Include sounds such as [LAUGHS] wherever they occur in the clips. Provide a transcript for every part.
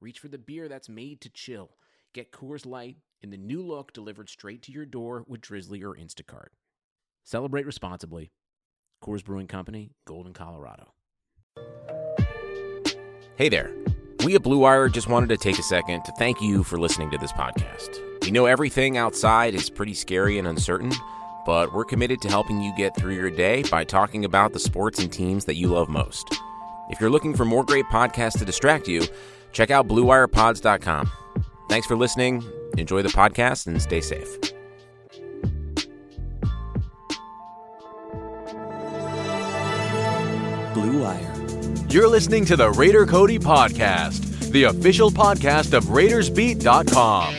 reach for the beer that's made to chill. Get Coors Light in the new look delivered straight to your door with Drizly or Instacart. Celebrate responsibly. Coors Brewing Company, Golden, Colorado. Hey there. We at Blue Wire just wanted to take a second to thank you for listening to this podcast. We know everything outside is pretty scary and uncertain, but we're committed to helping you get through your day by talking about the sports and teams that you love most. If you're looking for more great podcasts to distract you, check out BlueWirePods.com. Thanks for listening. Enjoy the podcast and stay safe. Blue Wire. You're listening to the Raider Cody Podcast, the official podcast of RaidersBeat.com.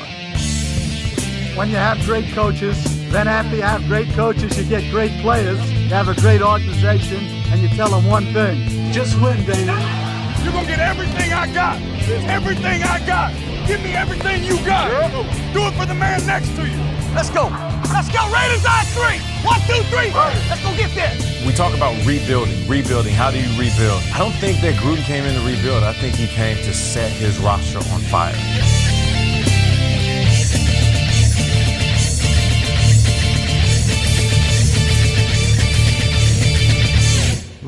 When you have great coaches, then after you have great coaches, you get great players, you have a great organization, and you tell them one thing just win, baby. You're going to get everything I got. Everything I got. Give me everything you got. Do it for the man next to you. Let's go. Let's go. Raiders on three. One, two, three. Let's go get there. We talk about rebuilding, rebuilding. How do you rebuild? I don't think that Gruden came in to rebuild. I think he came to set his roster on fire.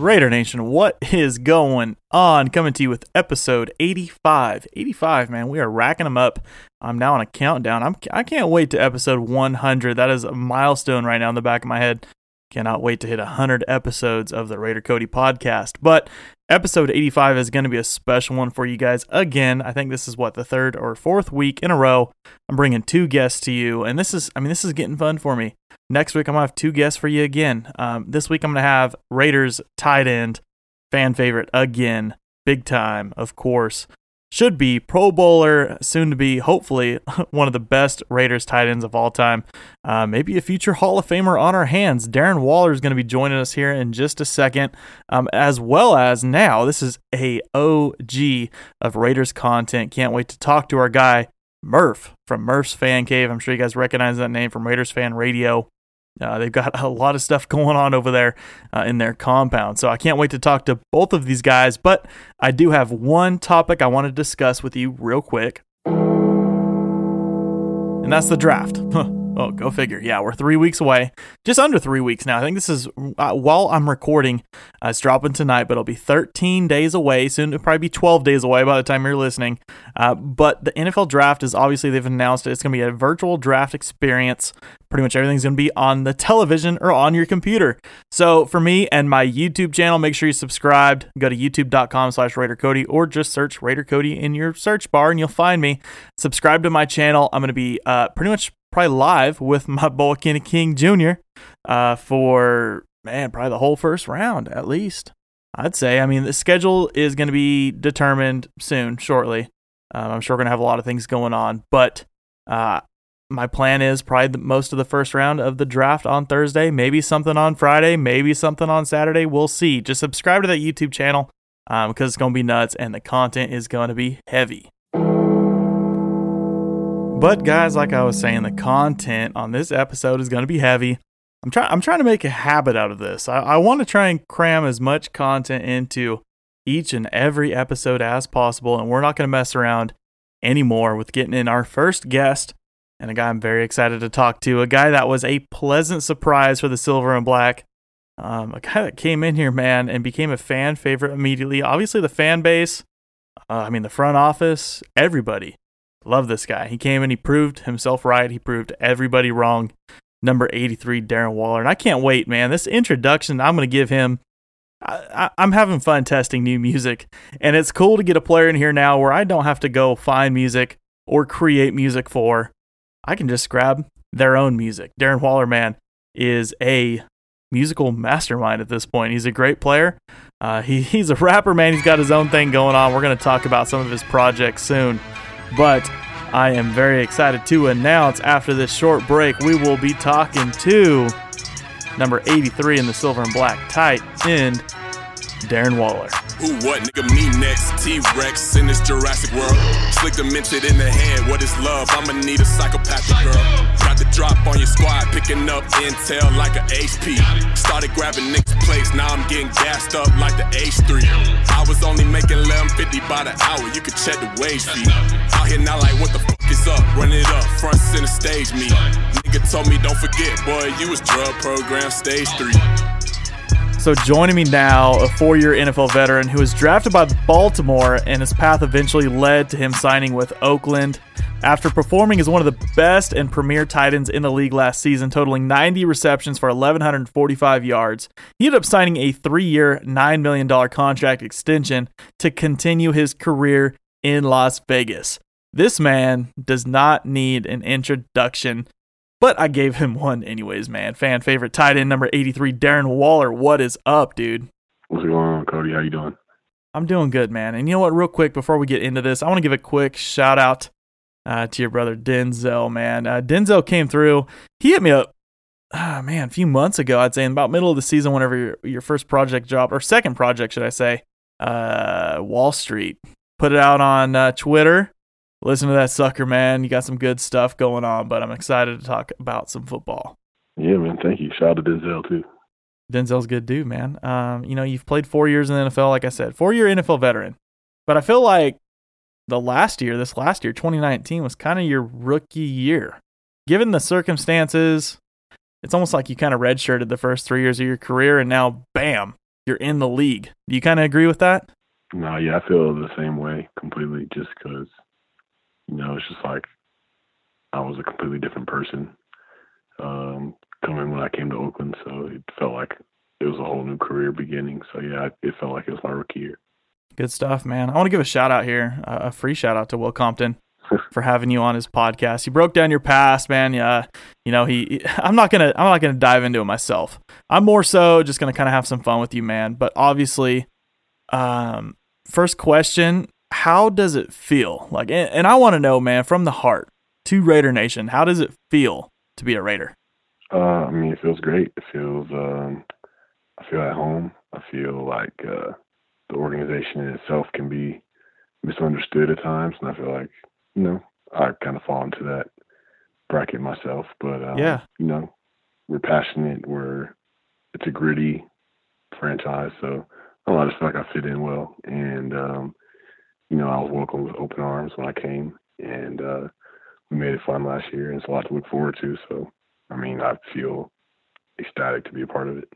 Raider Nation, what is going on? Coming to you with episode 85. 85, man. We are racking them up. I'm now on a countdown. I'm, I can't wait to episode 100. That is a milestone right now in the back of my head. Cannot wait to hit 100 episodes of the Raider Cody podcast. But episode 85 is going to be a special one for you guys. Again, I think this is what the third or fourth week in a row. I'm bringing two guests to you, and this is, I mean, this is getting fun for me. Next week, I'm going to have two guests for you again. Um, this week, I'm going to have Raiders tight end, fan favorite again, big time, of course. Should be Pro Bowler, soon to be, hopefully, [LAUGHS] one of the best Raiders tight ends of all time. Uh, maybe a future Hall of Famer on our hands. Darren Waller is going to be joining us here in just a second, um, as well as now, this is a OG of Raiders content. Can't wait to talk to our guy, Murph from Murph's Fan Cave. I'm sure you guys recognize that name from Raiders Fan Radio. Uh, they've got [LAUGHS] a lot of stuff going on over there uh, in their compound. So I can't wait to talk to both of these guys. But I do have one topic I want to discuss with you real quick, and that's the draft. [LAUGHS] Oh, go figure. Yeah, we're three weeks away. Just under three weeks now. I think this is, uh, while I'm recording, uh, it's dropping tonight, but it'll be 13 days away. Soon it'll probably be 12 days away by the time you're listening. Uh, but the NFL draft is obviously, they've announced it. It's going to be a virtual draft experience. Pretty much everything's going to be on the television or on your computer. So for me and my YouTube channel, make sure you subscribed. Go to youtube.com slash Raider Cody or just search Raider Cody in your search bar and you'll find me. Subscribe to my channel. I'm going to be uh, pretty much probably live with my boy Kenny King Jr. Uh, for man, probably the whole first round at least. I'd say. I mean, the schedule is going to be determined soon, shortly. Um, I'm sure we're going to have a lot of things going on, but uh, my plan is probably the, most of the first round of the draft on Thursday, maybe something on Friday, maybe something on Saturday. We'll see. Just subscribe to that YouTube channel um, because it's going to be nuts and the content is going to be heavy. But guys, like I was saying, the content on this episode is going to be heavy. I'm trying. I'm trying to make a habit out of this. I, I want to try and cram as much content into each and every episode as possible, and we're not going to mess around anymore with getting in our first guest and a guy I'm very excited to talk to. A guy that was a pleasant surprise for the Silver and Black. Um, a guy that came in here, man, and became a fan favorite immediately. Obviously, the fan base. Uh, I mean, the front office, everybody Love this guy. He came and he proved himself right. He proved everybody wrong. Number 83, Darren Waller. And I can't wait, man. This introduction, I'm going to give him. I, am having fun testing new music. And it's cool to get a player in here now where I don't have to go find music or create music for. I can just grab their own music. Darren Waller, man, is a musical mastermind at this point. He's a great player. Uh, he, he's a rapper, man. He's got his own thing going on. We're going to talk about some of his projects soon. But I am very excited to announce after this short break, we will be talking to number 83 in the silver and black tight end, Darren Waller. Who what, nigga, me next? T-Rex in this Jurassic World. Slick demented in the head, what is love? I'ma need a psychopathic girl. Drop on your squad, picking up intel like a HP. Started grabbing niggas' place, now I'm getting gassed up like the H3. I was only making 1150 by the hour, you could check the wage fee. Out here now like, what the fuck is up? Run it up, front center stage me. Nigga told me don't forget, boy, you was drug program stage 3. So joining me now, a four-year NFL veteran who was drafted by Baltimore, and his path eventually led to him signing with Oakland. After performing as one of the best and premier tight ends in the league last season, totaling 90 receptions for 1,145 yards, he ended up signing a three-year, $9 million contract extension to continue his career in Las Vegas. This man does not need an introduction but I gave him one anyways, man. Fan favorite tight end number 83, Darren Waller. What is up, dude? What's going on, Cody? How you doing? I'm doing good, man. And you know what? Real quick, before we get into this, I want to give a quick shout out uh, to your brother Denzel, man. Uh, Denzel came through. He hit me up, oh, man, a few months ago. I'd say in about middle of the season, whenever your, your first project dropped, or second project, should I say, uh, Wall Street. Put it out on uh, Twitter listen to that sucker, man. You got some good stuff going on, but I'm excited to talk about some football. Yeah, man. Thank you. Shout out to Denzel too. Denzel's good dude, man. Um, you know, you've played four years in the NFL, like I said, four year NFL veteran. But I feel like the last year, this last year, 2019, was kind of your rookie year. Given the circumstances, it's almost like you kind of redshirted the first three years of your career, and now, bam, you're in the league. Do you kind of agree with that? No, yeah, I feel the same way completely. Just because you know, it's just like I was a completely different person um, coming when I came to Oakland. So it felt like it was a whole new career beginning. So yeah, it felt like it was my rookie year. Good stuff, man. I want to give a shout out here, uh, a free shout out to Will Compton [LAUGHS] for having you on his podcast. He broke down your past, man. Yeah, you know he, he. I'm not gonna. I'm not gonna dive into it myself. I'm more so just gonna kind of have some fun with you, man. But obviously, um, first question how does it feel? Like, and, and I want to know, man, from the heart to Raider Nation, how does it feel to be a Raider? Uh, I mean, it feels great. It feels, um, I feel at home. I feel like uh, the organization in itself can be misunderstood at times, and I feel like, you know, I kind of fall into that bracket myself. But um, yeah, you know, we're passionate. We're it's a gritty franchise, so I just feel like I fit in well, and um, you know, I was welcomed with open arms when I came, and uh, we made it fun last year, and it's a lot to look forward to. So, I mean, I feel ecstatic to be a part of it.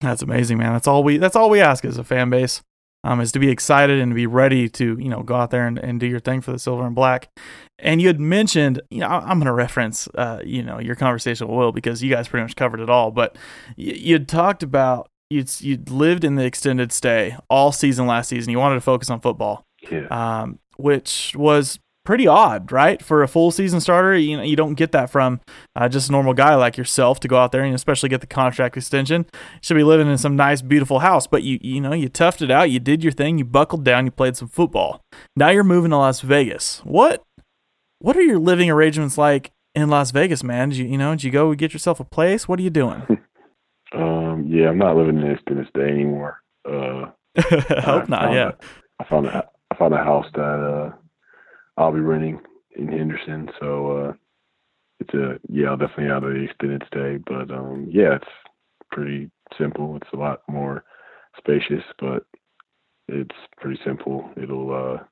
That's amazing, man. That's all we that's all we ask as a fan base. Um, is to be excited and to be ready to you know go out there and, and do your thing for the silver and black. And you had mentioned, you know, I'm going to reference, uh, you know, your conversation with Will because you guys pretty much covered it all. But you, you had talked about you'd you'd lived in the extended stay all season last season. You wanted to focus on football, yeah. um, which was pretty odd, right? For a full season starter, you know, you don't get that from uh, just a normal guy like yourself to go out there and especially get the contract extension. You should be living in some nice, beautiful house, but you, you know, you toughed it out, you did your thing, you buckled down, you played some football. Now you're moving to Las Vegas. What, what are your living arrangements like in Las Vegas, man? Did you, you know, did you go get yourself a place? What are you doing? [LAUGHS] um, yeah, I'm not living in this to this day anymore. Uh, [LAUGHS] Hope not. Yeah. I found a, I found a house that uh, I'll be renting in Henderson. So uh, it's a yeah, I'll definitely have the extended stay. But um, yeah, it's pretty simple. It's a lot more spacious, but it's pretty simple. It'll uh,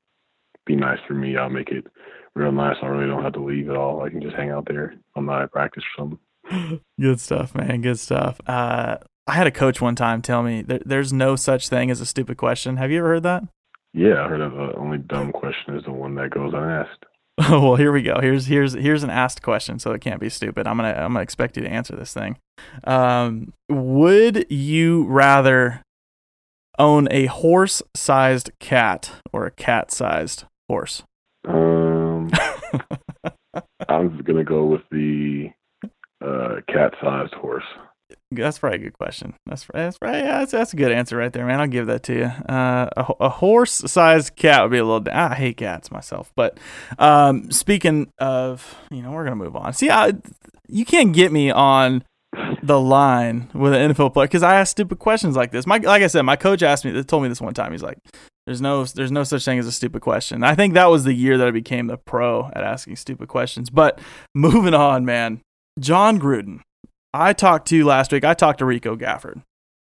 be nice for me. I'll make it real nice. I really don't have to leave at all. I can just hang out there on my practice or something. [LAUGHS] Good stuff, man. Good stuff. Uh, I had a coach one time tell me there, there's no such thing as a stupid question. Have you ever heard that? Yeah, I heard of the only dumb question is the one that goes unasked. [LAUGHS] well, here we go. Here's here's here's an asked question, so it can't be stupid. I'm gonna I'm gonna expect you to answer this thing. Um, would you rather own a horse-sized cat or a cat-sized horse? Um, [LAUGHS] I'm gonna go with the uh, cat-sized horse. That's probably a good question. That's that's right. Yeah, that's, that's a good answer right there, man. I'll give that to you. Uh, a, a horse-sized cat would be a little. I hate cats myself, but um, speaking of, you know, we're gonna move on. See, I, you can't get me on the line with an NFL player because I ask stupid questions like this. My like I said, my coach asked me, told me this one time. He's like, "There's no, there's no such thing as a stupid question." I think that was the year that I became the pro at asking stupid questions. But moving on, man. Jon Gruden. I talked to last week. I talked to Rico Gafford.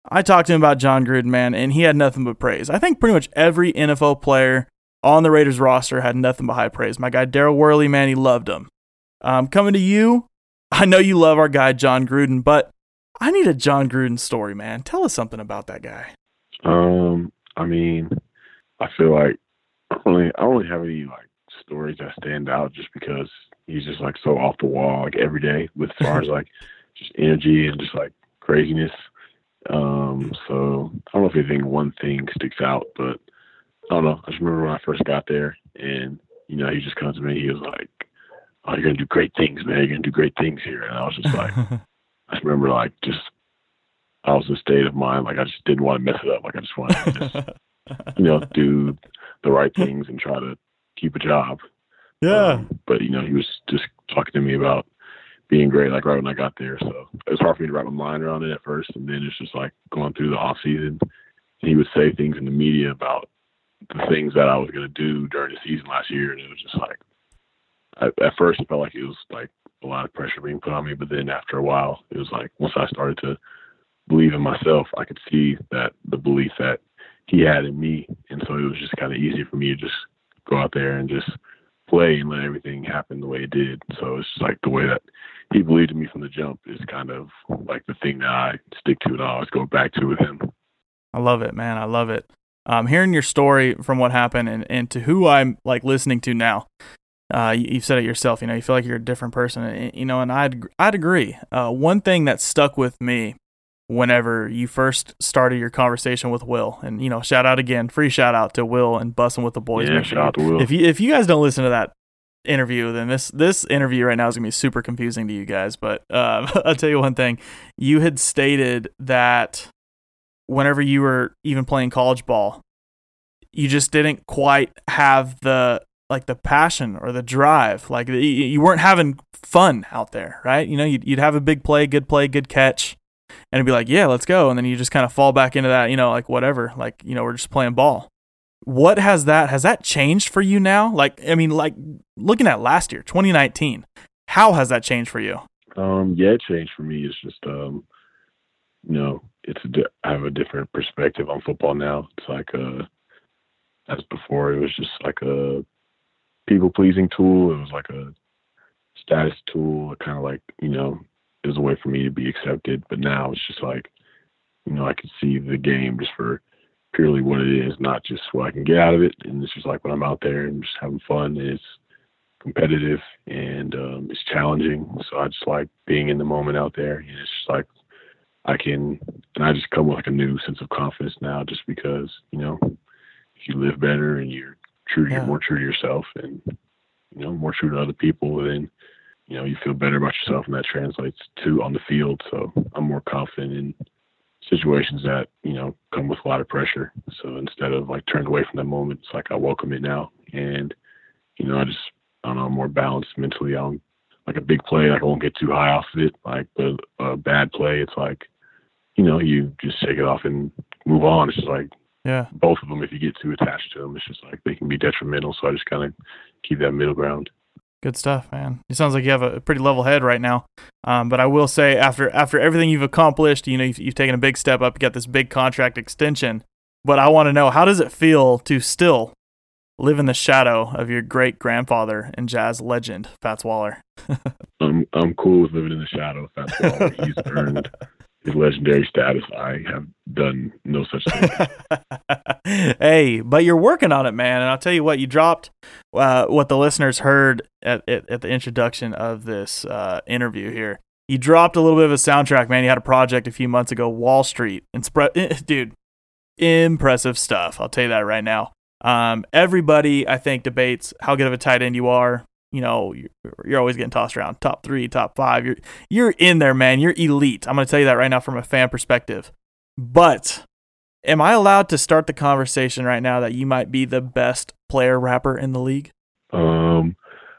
I talked to him about Jon Gruden, man, and he had nothing but praise. I think pretty much every NFL player on the Raiders roster had nothing but high praise. My guy Daryl Worley, man, he loved him. Um, coming to you, I know you love our guy Jon Gruden, but I need a Jon Gruden story, man. Tell us something about that guy. Um, I mean, I feel like I really, I really have any like stories that stand out just because he's just like so off the wall like every day with as far as [LAUGHS] like just energy and just like craziness. Um, so I don't know if anything one thing sticks out, but I don't know. I just remember when I first got there and you know, he just comes to me, he was like, Oh, you're gonna do great things, man, you're gonna do great things here and I was just like [LAUGHS] I just remember like just I was in a state of mind like I just didn't want to mess it up. Like I just wanted to just you know, do the right things and try to keep a job. Yeah. Um, but you know, he was just talking to me about being great like right when I got there. So it was hard for me to wrap my mind around it at first and then it's just like going through the off season. He would say things in the media about the things that I was gonna do during the season last year and it was just like I, at first it felt like it was like a lot of pressure being put on me, but then after a while it was like once I started to believe in myself, I could see that the belief that he had in me and so it was just kinda easy for me to just go out there and just play and let everything happen the way it did. So it's just like the way that he believed in me from the jump is kind of like the thing that I stick to and I always go back to with him. I love it, man. I love it. Um, hearing your story from what happened and, and to who I'm like listening to now. Uh, you, have said it yourself. You know, you feel like you're a different person. And, you know, and I'd I'd agree. Uh, one thing that stuck with me whenever you first started your conversation with Will. And you know, shout out again, free shout out to Will and Bussin' with the Boys. Yeah, shout out to Will. If you if you guys don't listen to that interview, then this this interview right now is gonna be super confusing to you guys. But uh, [LAUGHS] I'll tell you one thing: you had stated that whenever you were even playing college ball, you just didn't quite have the like the passion or the drive. Like you weren't having fun out there, right? You know, you'd, you'd have a big play, good play, good catch, and it'd be like, yeah, let's go. And then you just kind of fall back into that, you know, like whatever, like, you know, we're just playing ball. What has that, has that changed for you now? Like, I mean, like looking at last year, 2019, how has that changed for you? Um, yeah, it changed for me. It's just, um, you know, it's di- I have a different perspective on football now. It's like, uh, as before, it was just like a people pleasing tool. It was like a status tool, kind of like, you know, it was a way for me to be accepted. But now it's just like, you know, I can see the game just for purely what it is, not just what I can get out of it. And it's just like when I'm out there and just having fun, it's competitive and um, it's challenging. So I just like being in the moment out there. And it's just like I can, and I just come with like a new sense of confidence now, just because you know, if you live better and you're true, yeah. you're more true to yourself, and you know, more true to other people, then you know, you feel better about yourself and that translates to on the field. So I'm more confident in situations that, you know, come with a lot of pressure. So instead of like turned away from that moment, it's like I welcome it now. And, you know, I just, I don't know, I'm more balanced mentally. I'm like a big play, like I won't get too high off of it. Like, but a bad play, it's like, you know, you just shake it off and move on. It's just like, yeah, both of them, if you get too attached to them, it's just like they can be detrimental. So I just kind of keep that middle ground. Good stuff, man. It sounds like you have a pretty level head right now. Um, but I will say, after after everything you've accomplished, you know, you've, you've taken a big step up. You got this big contract extension. But I want to know, how does it feel to still live in the shadow of your great grandfather and jazz legend, Fats Waller? [LAUGHS] I'm I'm cool with living in the shadow of Fats Waller. He's earned [LAUGHS] his legendary status. I have done no such thing. [LAUGHS] hey, but you're working on it, man. And I'll tell you what, you dropped uh, what the listeners heard at, at, at the introduction of this uh, interview here. You dropped a little bit of a soundtrack, man. You had a project a few months ago, Wall Street. [LAUGHS] Dude, impressive stuff. I'll tell you that right now. Um, everybody, I think, debates how good of a tight end you are. You know, you're, you're always getting tossed around top three, top five. You're you're in there, man. You're elite. I'm going to tell you that right now from a fan perspective. But am I allowed to start the conversation right now that you might be the best player rapper in the league? Um,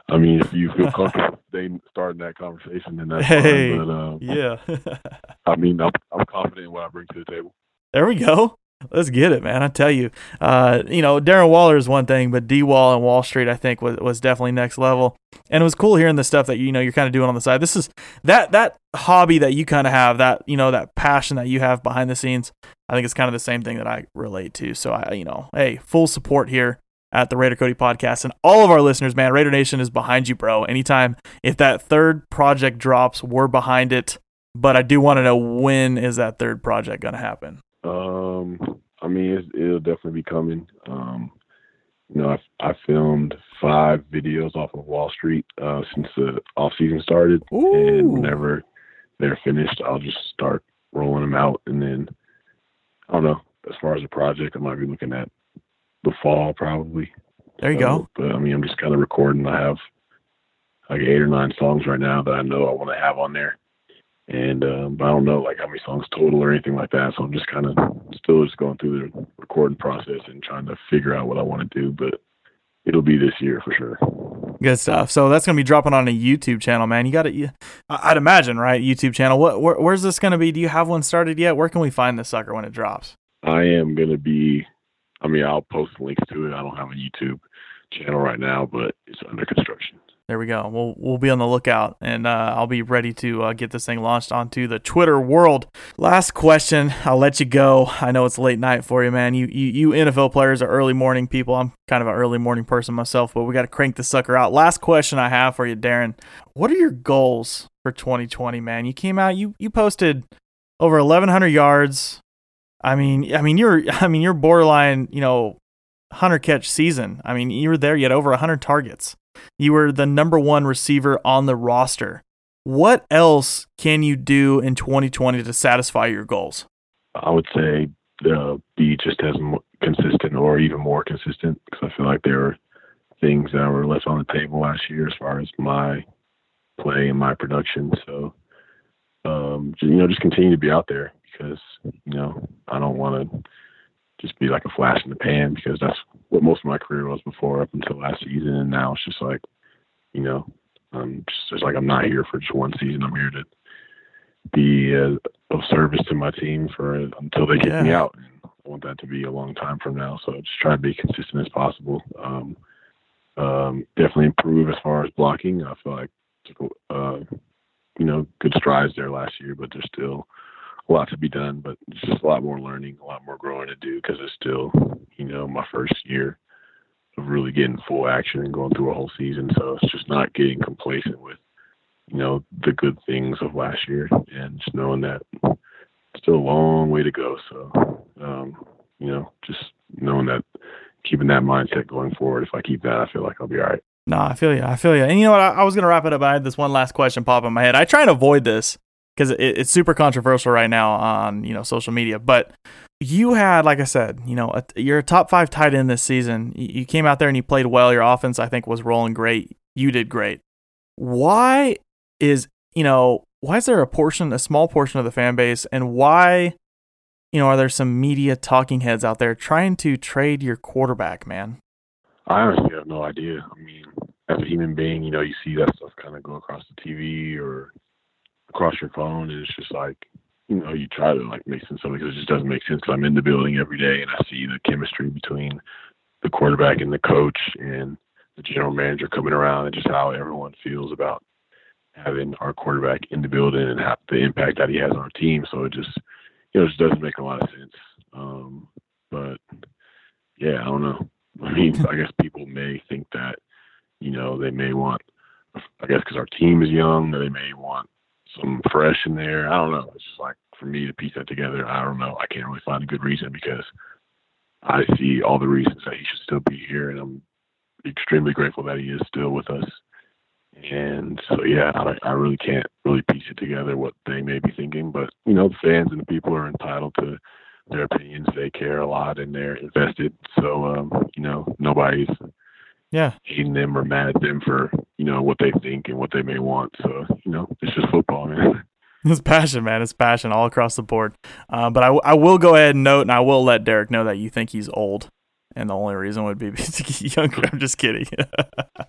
I mean, if you feel comfortable [LAUGHS] starting that conversation, then that's Hey, fine. But um, Yeah. [LAUGHS] I mean, I'm, I'm confident in what I bring to the table. There we go. Let's get it, man. I tell you, uh, you know, Darren Waller is one thing, but D Wall and Wall Street, I think, was was definitely next level. And it was cool hearing the stuff that you know you're kind of doing on the side. This is that that hobby that you kind of have, that you know, that passion that you have behind the scenes. I think it's kind of the same thing that I relate to. So I, you know, hey, full support here at the Raider Cody podcast and all of our listeners, man. Raider Nation is behind you, bro. Anytime if that third project drops, we're behind it. But I do want to know when is that third project going to happen? Um, I mean, it'll definitely be coming. Um, you know, I, I filmed five videos off of Wall Street uh, since the off season started, and whenever they're finished, I'll just start rolling them out, and then I don't know. As far as the project, I might be looking at the fall probably. There you go. But I mean, I'm just kind of recording. I have like eight or nine songs right now that I know I want to have on there. And um, but I don't know like how many songs total or anything like that. So I'm just kind of still just going through the recording process and trying to figure out what I want to do. But it'll be this year for sure. Good stuff. So that's gonna be dropping on a YouTube channel, man. You got to, I'd imagine, right? YouTube channel. What? Where, where's this gonna be? Do you have one started yet? Where can we find this sucker when it drops? I am gonna be. I mean, I'll post links to it. I don't have a YouTube channel right now, but it's under construction. There we go. We'll we'll be on the lookout, and uh, I'll be ready to uh, get this thing launched onto the Twitter world. Last question. I'll let you go. I know it's late night for you, man. You you, you NFL players are early morning people. I'm kind of an early morning person myself, but we got to crank the sucker out. Last question I have for you, Darren. What are your goals for 2020, man? You came out. You you posted over 1,100 yards. I mean, I mean you're I mean you're borderline. You know, hundred catch season. I mean, you were there. You had over 100 targets. You were the number one receiver on the roster. What else can you do in 2020 to satisfy your goals? I would say uh, be just as consistent or even more consistent because I feel like there were things that were left on the table last year as far as my play and my production. So, um, you know, just continue to be out there because, you know, I don't want to just be like a flash in the pan because that's what most of my career was before up until last season. And now it's just like, you know, I'm just it's like I'm not here for just one season. I'm here to be uh, of service to my team for until they kick me out. And I want that to be a long time from now. So just try to be consistent as possible. Um, um, definitely improve as far as blocking. I feel like took uh, you know good strides there last year, but there's still a lot to be done. But it's just a lot more learning, a lot more growing to do because it's still you know my first year of really getting full action and going through a whole season. So it's just not getting complacent with you know the good things of last year and just knowing that it's still a long way to go. So um, you know just knowing that keeping that mindset going forward. If I keep that, I feel like I'll be all right. No, I feel you. I feel you. And you know what? I, I was going to wrap it up. I had this one last question pop in my head. I try and avoid this because it, it's super controversial right now on you know social media. But you had, like I said, you know, a, you're a top five tight end this season. You, you came out there and you played well. Your offense, I think, was rolling great. You did great. Why is you know why is there a portion, a small portion of the fan base, and why? You know, are there some media talking heads out there trying to trade your quarterback, man? I honestly have no idea. I mean, as a human being, you know, you see that stuff kind of go across the TV or across your phone, and it's just like, you know, you try to like make sense of it because it just doesn't make sense. Because I'm in the building every day and I see the chemistry between the quarterback and the coach and the general manager coming around, and just how everyone feels about having our quarterback in the building and how the impact that he has on our team. So it just, you know, just doesn't make a lot of sense. Um, but yeah, I don't know. [LAUGHS] I mean, I guess people may think that, you know, they may want, I guess, because our team is young, they may want some fresh in there. I don't know. It's just like for me to piece that together. I don't know. I can't really find a good reason because I see all the reasons that he should still be here, and I'm extremely grateful that he is still with us. And so, yeah, I, I really can't really piece it together what they may be thinking, but you know, the fans and the people are entitled to their opinions. They care a lot and they're invested. So, um, you know, nobody's Yeah. hating them or mad at them for you know what they think and what they may want. So you know, it's just football, man. [LAUGHS] It's passion, man. It's passion all across the board. Uh, but I, w- I will go ahead and note, and I will let Derek know that you think he's old. And the only reason would be because he's younger. I'm just kidding.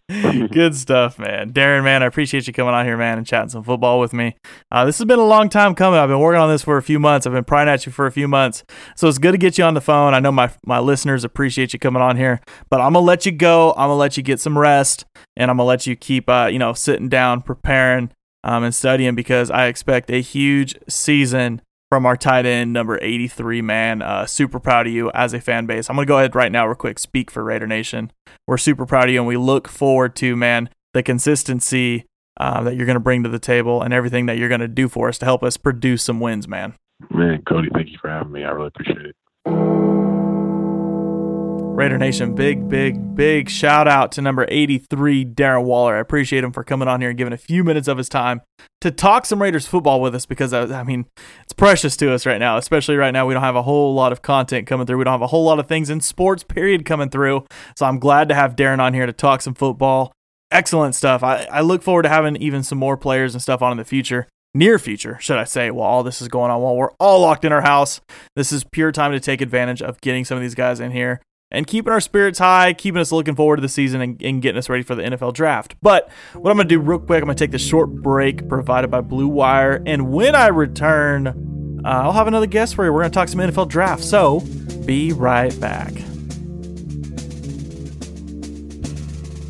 [LAUGHS] Good stuff, man. Darren, man, I appreciate you coming on here, man, and chatting some football with me. Uh, this has been a long time coming. I've been working on this for a few months. I've been prying at you for a few months. So it's good to get you on the phone. I know my, my listeners appreciate you coming on here, but I'm going to let you go. I'm going to let you get some rest, and I'm going to let you keep, uh, you know, sitting down, preparing, um, and studying because I expect a huge season from our tight end number 83 man uh, super proud of you as a fan base i'm going to go ahead right now real quick speak for raider nation we're super proud of you and we look forward to man the consistency uh, that you're going to bring to the table and everything that you're going to do for us to help us produce some wins man Man, Cody, thank you for having me. I really appreciate it. Raider Nation, big, big, big shout out to number 83, Darren Waller. I appreciate him for coming on here and giving a few minutes of his time to talk some Raiders football with us because, I mean, it's precious to us right now, especially right now. We don't have a whole lot of content coming through. We don't have a whole lot of things in sports, period, coming through. So I'm glad to have Darren on here to talk some football. Excellent stuff. I, I look forward to having even some more players and stuff on in the future near future, should I say, while all this is going on, while we're all locked in our house. This is pure time to take advantage of getting some of these guys in here and keeping our spirits high, keeping us looking forward to the season and, and getting us ready for the NFL draft. But what I'm going to do real quick, I'm going to take this short break provided by Blue Wire. And when I return, uh, I'll have another guest for you. We're going to talk some NFL draft. So be right back.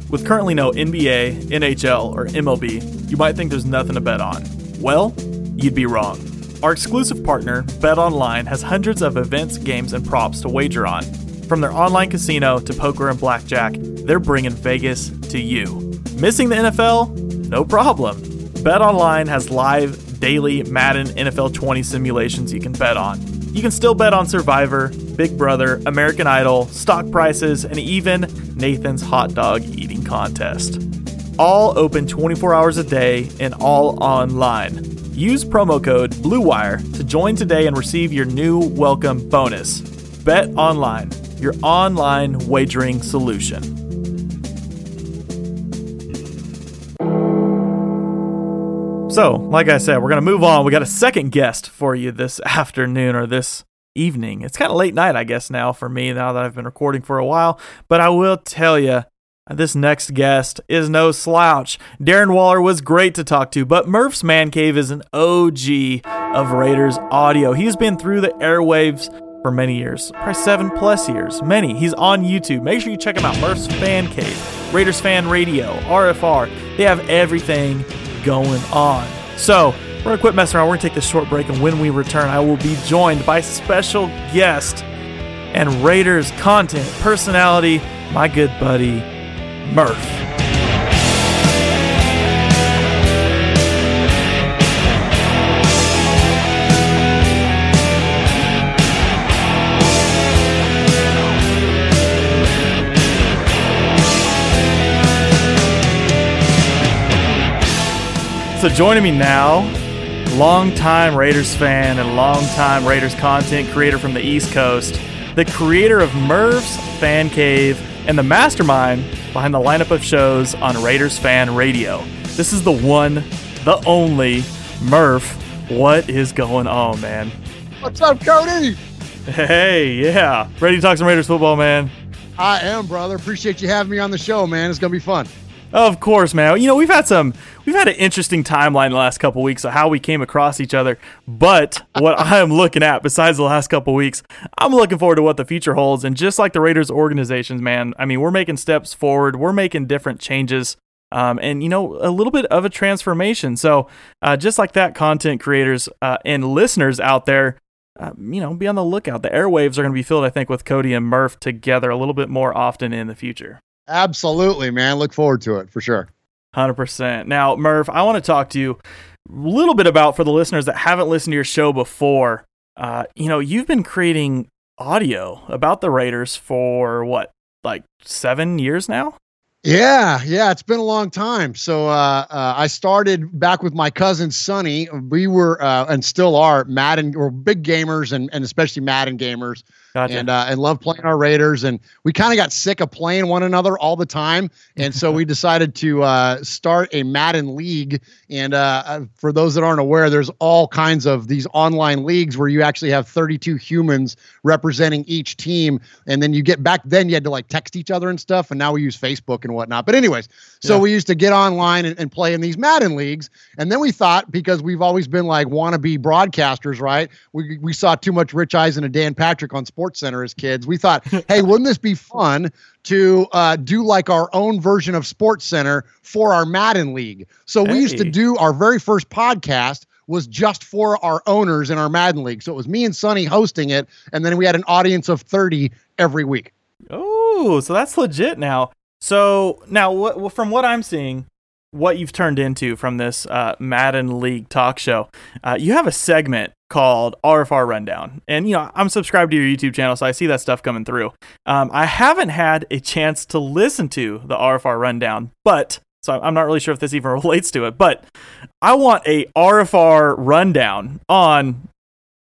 With currently no NBA, NHL, or MLB, you might think there's nothing to bet on. Well, you'd be wrong. Our exclusive partner, BetOnline, has hundreds of events, games, and props to wager on. From their online casino to poker and blackjack, they're bringing Vegas to you. Missing the NFL? No problem. BetOnline has live daily Madden NFL 20 simulations you can bet on. You can still bet on Survivor, Big Brother, American Idol, stock prices, and even Nathan's hot dog eating contest. All open 24 hours a day and all online. Use promo code BLUEWIRE to join today and receive your new welcome bonus. Bet online, your online wagering solution. So, like I said, we're going to move on. We got a second guest for you this [LAUGHS] afternoon or this evening. It's kind of late night, I guess, now for me, now that I've been recording for a while. But I will tell you, this next guest is no slouch. Darren Waller was great to talk to, but Murph's Man Cave is an OG of Raiders audio. He's been through the airwaves for many years, probably seven plus years. Many. He's on YouTube. Make sure you check him out. Murph's Fan Cave, Raiders Fan Radio, RFR. They have everything going on. So, we're to quit messing around. We're to take this short break, and when we return, I will be joined by special guest and Raiders content personality, my good buddy, Murph. So joining me now, longtime Raiders fan and longtime Raiders content creator from the East Coast, the creator of Murph's Fan Cave and the mastermind behind the lineup of shows on Raiders Fan Radio. This is the one, the only Murph. What is going on, man? What's up, Cody? Hey, yeah. Ready to talk some Raiders football, man? I am, brother. Appreciate you having me on the show, man. It's gonna be fun. Of course, man. You know, we've had some we've had an interesting timeline the last couple weeks of how we came across each other. But what I am looking at, besides the last couple weeks, I'm looking forward to what the future holds. And just like the Raiders organizations, man, I mean, we're making steps forward. We're making different changes. Um, and you know a little bit of a transformation. So uh, just like that, content creators uh, and listeners out there, uh, you know, be on the lookout. The airwaves are going to be filled, I think, with Cody and Murph together a little bit more often in the future. Absolutely, man. Look forward to it for sure. 100%. Now, Murph, I want to talk to you a little bit about for the listeners that haven't listened to your show before. Uh, you know, you've been creating audio about the Raiders for what, like seven years now? Yeah, yeah, it's been a long time. So uh, uh, I started back with my cousin Sonny. We were uh, and still are Madden or big gamers and, and especially Madden gamers. Gotcha. and uh, and love playing our Raiders. And we kind of got sick of playing one another all the time, and so we [LAUGHS] decided to uh, start a Madden league. And uh, uh, for those that aren't aware, there's all kinds of these online leagues where you actually have 32 humans representing each team, and then you get back then you had to like text each other and stuff, and now we use Facebook and whatnot. But anyways, so Yeah. we used to get online and, and play in these Madden leagues, and then we thought because we've always been like wannabe broadcasters, right? We we saw too much Rich Eisen and Dan Patrick on Sports Center as kids. We thought, hey, wouldn't this be fun to uh, do like our own version of Sports Center for our Madden league? So we used to do our very first podcast was just for our owners in our Madden league. So it was me and Sonny hosting it, and then we had an audience of 30 every week. Oh, so that's legit now. So now, what from what I'm seeing, what you've turned into from this uh, Madden League talk show, uh, you have a segment called RFR Rundown, and you know I'm subscribed to your YouTube channel, so I see that stuff coming through. Um, I haven't had a chance to listen to the RFR Rundown, but so I'm not really sure if this even [LAUGHS] relates to it, but I want a RFR rundown on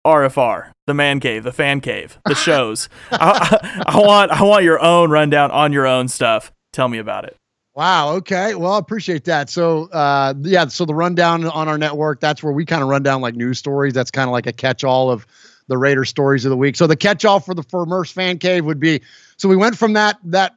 RFR, the man cave, the fan cave, the [LAUGHS] shows. I, I, I want I want your own rundown on your own stuff. Tell me about it. Wow. Okay. Well, I appreciate that. So, uh, yeah. So the rundown on our network, that's where we kind of run down like news stories. That's kind of like a catch-all of the Raider stories of the week. So the catch-all for the for Murph's Fan Cave would be. So we went from that that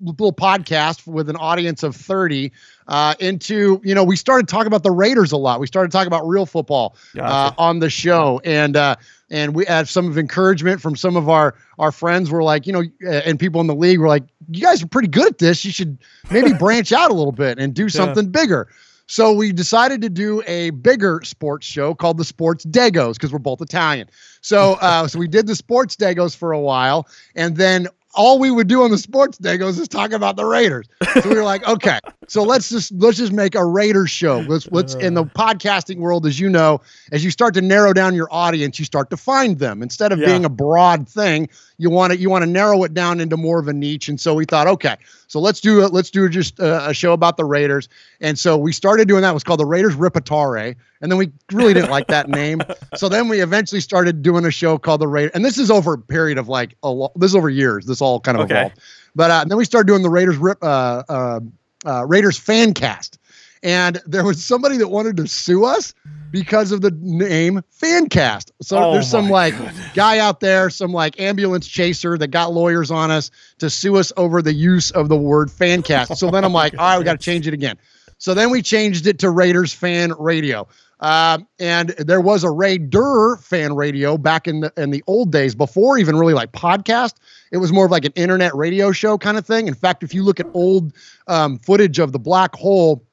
little podcast with an audience of thirty uh, into you know we started talking about the Raiders a lot. We started talking about real football uh, on the show, and uh, and we had some of encouragement from some of our our friends. Were like, you know, and people in the league were like, you guys are pretty good at this. You should maybe [LAUGHS] branch out a little bit and do something bigger. So we decided to do a bigger sports show called the Sports Dagos because we're both Italian. So uh, so we did the Sports Dagos for a while, and then all we would do on the Sports Dagos is talk about the Raiders. So we were like, [LAUGHS] okay, so let's just let's just make a Raiders show. Let's let's in the uh. podcasting world, as you know, as you start to narrow down your audience, you start to find them instead of Yeah. being a broad thing. You want to you want to narrow it down into more of a niche. And so we thought, okay, so let's do it. Let's do just a, a show about the Raiders. And so we started doing that. It was called the Raiders Ripatare. And then we really didn't like that name. So then we eventually started doing a show called the Raiders. And this is over a period of like a lo- this is over years. This all kind of Okay. evolved. But uh, then we started doing the Raiders Rip uh, uh, uh, Raiders fan cast. And there was somebody that wanted to sue us because of the name Fancast. So Oh there's some like guy out there, some like ambulance chaser that got lawyers on us to sue us over the use of the word Fancast. So then I'm like, [LAUGHS] all right, we got to change it again. So then we changed it to Raiders Fan Radio. Um, and there was a Raider fan radio back in the in the old days before even really like podcast. It was more of like an internet radio show kind of thing. In fact, if you look at old um, footage of the black hole,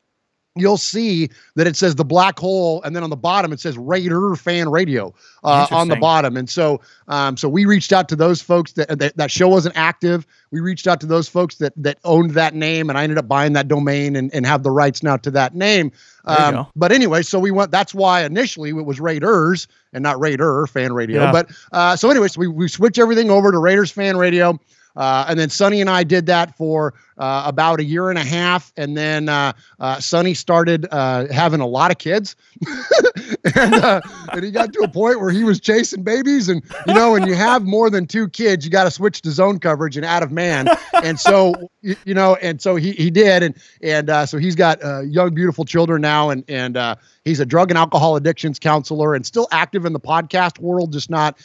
you'll see that it says the black hole, and then on the bottom it says Raider Fan Radio uh, on the bottom. And so, um, so we reached out to those folks that, that that show wasn't active. We reached out to those folks that that owned that name, and I ended up buying that domain and, and have the rights now to that name. Um, but anyway, so we went. That's why initially it was Raiders and not Raider Fan Radio. Yeah. But uh, so, anyways, we we switched everything over to Raiders Fan Radio. Uh, and then Sonny and I did that for uh, about a year and a half, and then uh, uh, Sonny started uh, having a lot of kids, [LAUGHS] and, uh, and he got to a point where he was chasing babies, and you know, when you have more than two kids, you got to switch to zone coverage and out of man, and so you, know, and so he he did, and and uh, so he's got young, beautiful children now, and and he's a drug and alcohol addictions counselor, and still active in the podcast world, just not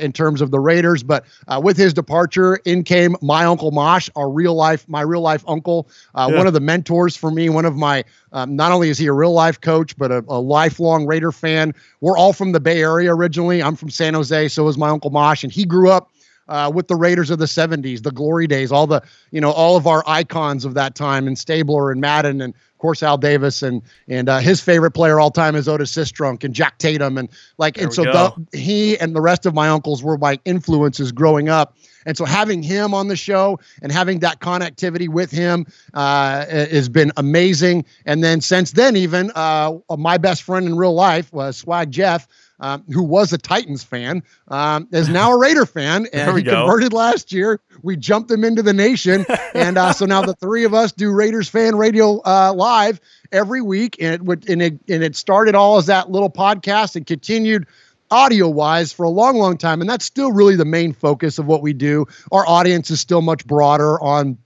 in terms of the Raiders, but with his departure, in came my uncle Mosh, our real life, my real life uncle, uh, Yeah. one of the mentors for me, one of my. Um, not only is he a real life coach, but a, a lifelong Raider fan. We're all from the Bay Area originally. I'm from San Jose, so is my uncle Mosh, and he grew up uh, with the Raiders of the 70s, the glory days, all the, you know, all of our icons of that time, and Stabler and Madden, and of course Al Davis, and and uh, his favorite player all time is Otis Sistrunk and Jack Tatum, and like, There and so the, he and the rest of my uncles were my influences growing up. And so having him on the show and having that connectivity with him uh, has been amazing. And then since then, even uh, my best friend in real life was Swag Jeff. Um, who was a Titans fan, um, is now a Raider fan, [LAUGHS] and we he go. converted last year. We jumped him into the nation, [LAUGHS] and uh, so now the three of us do Raiders fan radio uh, live every week, and it would and it and it started all as that little podcast and continued audio wise for a long, long time. And that's still really the main focus of what we do. Our audience is still much broader on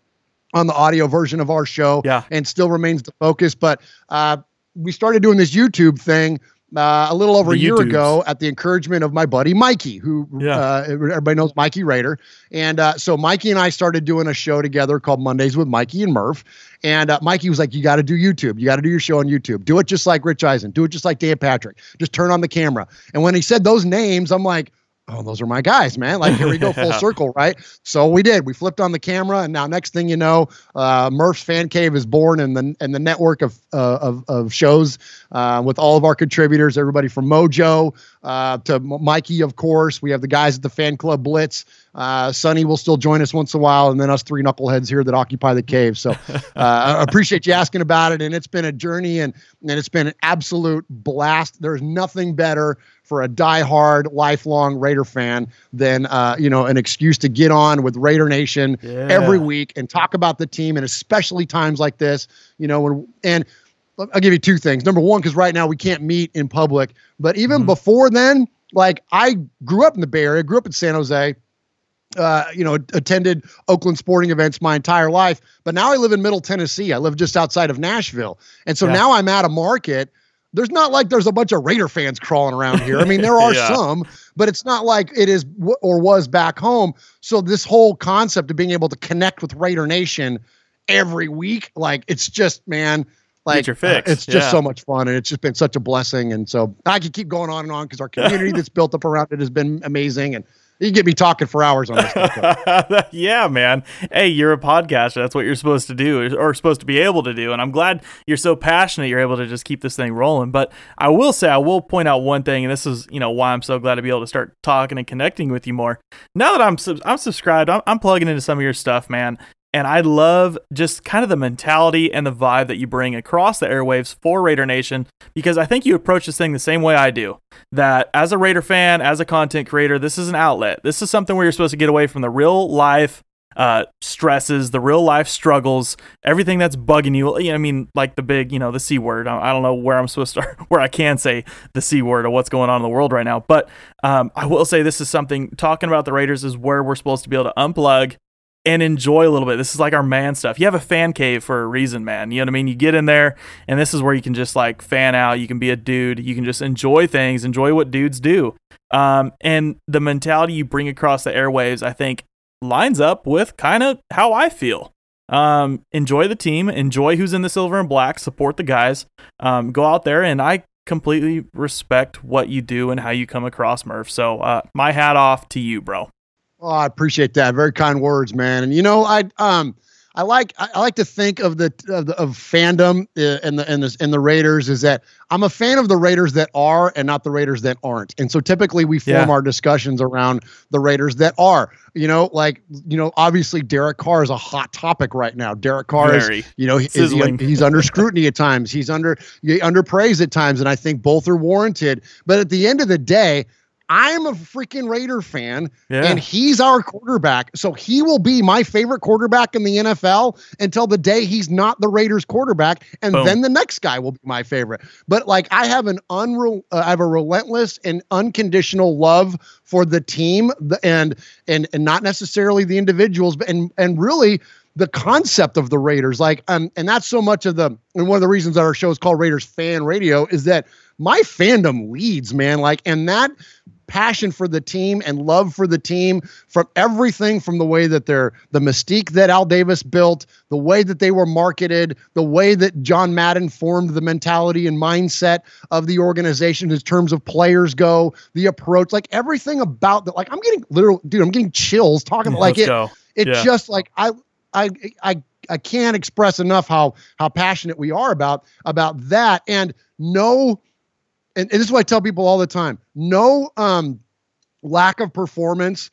on the audio version of our show yeah. and still remains the focus. But uh, we started doing this YouTube thing uh, a little over The a year YouTubes. ago at the encouragement of my buddy Mikey, who Yeah. uh, everybody knows Mikey Raider. And uh, so Mikey and I started doing a show together called Mondays with Mikey and Murph. And uh, Mikey was like, "You got to do YouTube. You got to do your show on YouTube. Do it just like Rich Eisen. Do it just like Dan Patrick. Just turn on the camera." And when he said those names, I'm like. Oh, those are my guys, man. Like, here we go, full [LAUGHS] circle, right? So we did. We flipped on the camera, and now next thing you know, uh, Murph's Fan Cave is born, and the and the network of uh, of of shows uh, with all of our contributors, everybody from Mojo uh, to M- Mikey, of course. We have the guys at the Fan Club Blitz. Uh, Sonny will still join us once in a while, and then us three knuckleheads here that occupy the cave. So uh, I appreciate you asking about it, and it's been a journey, and and it's been an absolute blast. There's nothing better for a diehard, lifelong Raider fan than uh, you know an excuse to get on with Raider Nation Yeah. every week and talk about the team, and especially times like this. You know, when and I'll give you two things. Number one, because right now we can't meet in public, but even before then, like I grew up in the Bay Area, grew up in San Jose. Uh, you know, attended Oakland sporting events my entire life, but now I live in Middle Tennessee. I live just outside of Nashville, and so Yeah. now I'm at a market. There's not like there's a bunch of Raider fans crawling around here. I mean, there [LAUGHS] are Yeah. some, but it's not like it is w- or was back home. So this whole concept of being able to connect with Raider Nation every week, like it's just man, like your fix, uh, it's just yeah. so much fun, and it's just been such a blessing. And so I could keep going on and on because our community [LAUGHS] that's built up around it has been amazing, and you get me talking for hours on this. [LAUGHS] yeah, man. Hey, you're a podcaster. That's what you're supposed to do or supposed to be able to do. And I'm glad you're so passionate you're able to just keep this thing rolling. But I will say, I will point out one thing, and this is, you know, why I'm so glad to be able to start talking and connecting with you more. Now that I'm sub- I'm subscribed, I'm, I'm plugging into some of your stuff, man. And I love just kind of the mentality and the vibe that you bring across the airwaves for Raider Nation because I think you approach this thing the same way I do. That as a Raider fan, as a content creator, this is an outlet. This is something where you're supposed to get away from the real life uh, stresses, the real life struggles, everything that's bugging you. I mean, like the big, you know, the C word. I, I don't know where I'm supposed to, [LAUGHS] where I can say the C word or what's going on in the world right now. But um, I will say this is something, talking about the Raiders is where we're supposed to be able to unplug and enjoy a little bit. This is like our man stuff. You have a fan cave for a reason, man. You know what I mean? You get in there, and this is where you can just like fan out. You can be a dude. You can just enjoy things, enjoy what dudes do. Um, and the mentality you bring across the airwaves, I think, lines up with kind of how I feel. Um, enjoy the team, enjoy who's in the silver and black, support the guys. Um, go out there, and I completely respect what you do and how you come across, Murph. So, uh, my hat off to you, bro. Oh, I appreciate that. Very kind words, man. And you know, I um I like I, like to think of the of, the, of fandom uh, and the and the and the Raiders is that I'm a fan of the Raiders that are and not the Raiders that aren't. And so typically we form Yeah. our discussions around the Raiders that are. You know, like you know, obviously Derek Carr is a hot topic right now. Derek Carr Very is you know is he- he's under scrutiny at times. He's under he- under praise at times, and I think both are warranted. But at the end of the day. I'm a freaking Raider fan, Yeah. and he's our quarterback. So he will be my favorite quarterback in the NFL until the day he's not the Raiders quarterback, and Boom. then the next guy will be my favorite. But like I have an unreal, uh, I have a relentless and unconditional love for the team, the, and and and not necessarily the individuals, but and and really the concept of the Raiders. Like, um, and that's so much of the and one of the reasons that our show is called Raiders Fan Radio is that my fandom leads, man. Like, and that passion for the team and love for the team from everything from the way that they're the mystique that Al Davis built, the way that they were marketed, the way that John Madden formed the mentality and mindset of the organization in terms of players go, the approach, like everything about that. Like I'm getting literal, dude, I'm getting chills talking like Let's it. go. It Yeah. just like I I I I can't express enough how how passionate we are about about that and no and, and this is what I tell people all the time. No um lack of performance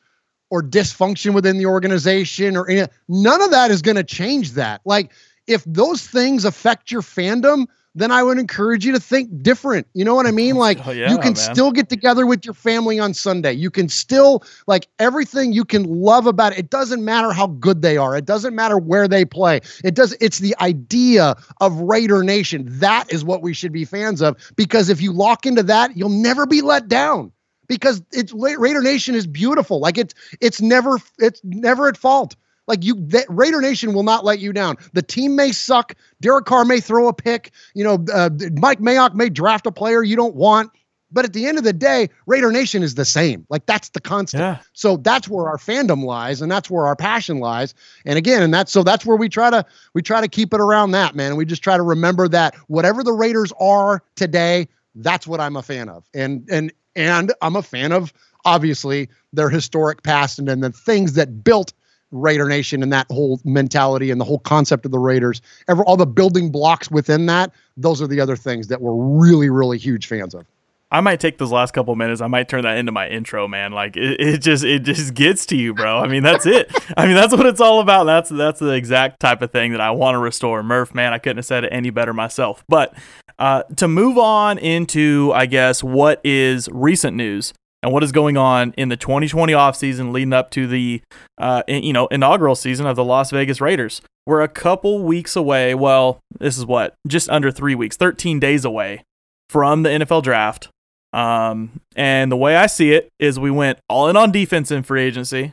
or dysfunction within the organization or any none of that is going to change that. Like if those things affect your fandom, then I would encourage you to think different. You know what I mean? [LAUGHS] Like Oh, yeah, you can man. still get together with your family on Sunday. You can still like everything you can love about it. It doesn't matter how good they are. It doesn't matter where they play. It does it's the idea of Raider Nation. That is what we should be fans of because if you lock into that, you'll never be let down because it's Raider Nation is beautiful. Like it's it's never it's never at fault. Like you, that Raider Nation will not let you down. The team may suck. Derek Carr may throw a pick. You know, uh, Mike Mayock may draft a player you don't want. But at the end of the day, Raider Nation is the same. Like that's the constant. Yeah. So that's where our fandom lies, and that's where our passion lies. And again, and that's so that's where we try to we try to keep it around that man. And we just try to remember that whatever the Raiders are today, that's what I'm a fan of. And and and I'm a fan of obviously their historic past and then the things that built Raider Nation and that whole mentality and the whole concept of the Raiders, ever all the building blocks within that, those are the other things that we're really, really huge fans of. I might take those last couple minutes. I might turn that into my intro, man. Like it, it just it just gets to you, bro. I mean, that's it. I mean, that's what it's all about. That's that's the exact type of thing that I want to restore. Murph, man, I couldn't have said it any better myself. But uh, to move on into, I guess, what is recent news and what is going on in the 2020 offseason leading up to the uh, you know inaugural season of the Las Vegas Raiders. We're a couple weeks away. Well, this is what just under three weeks, 13 days away from the NFL draft. Um, and the way I see it is we went all in on defense in free agency.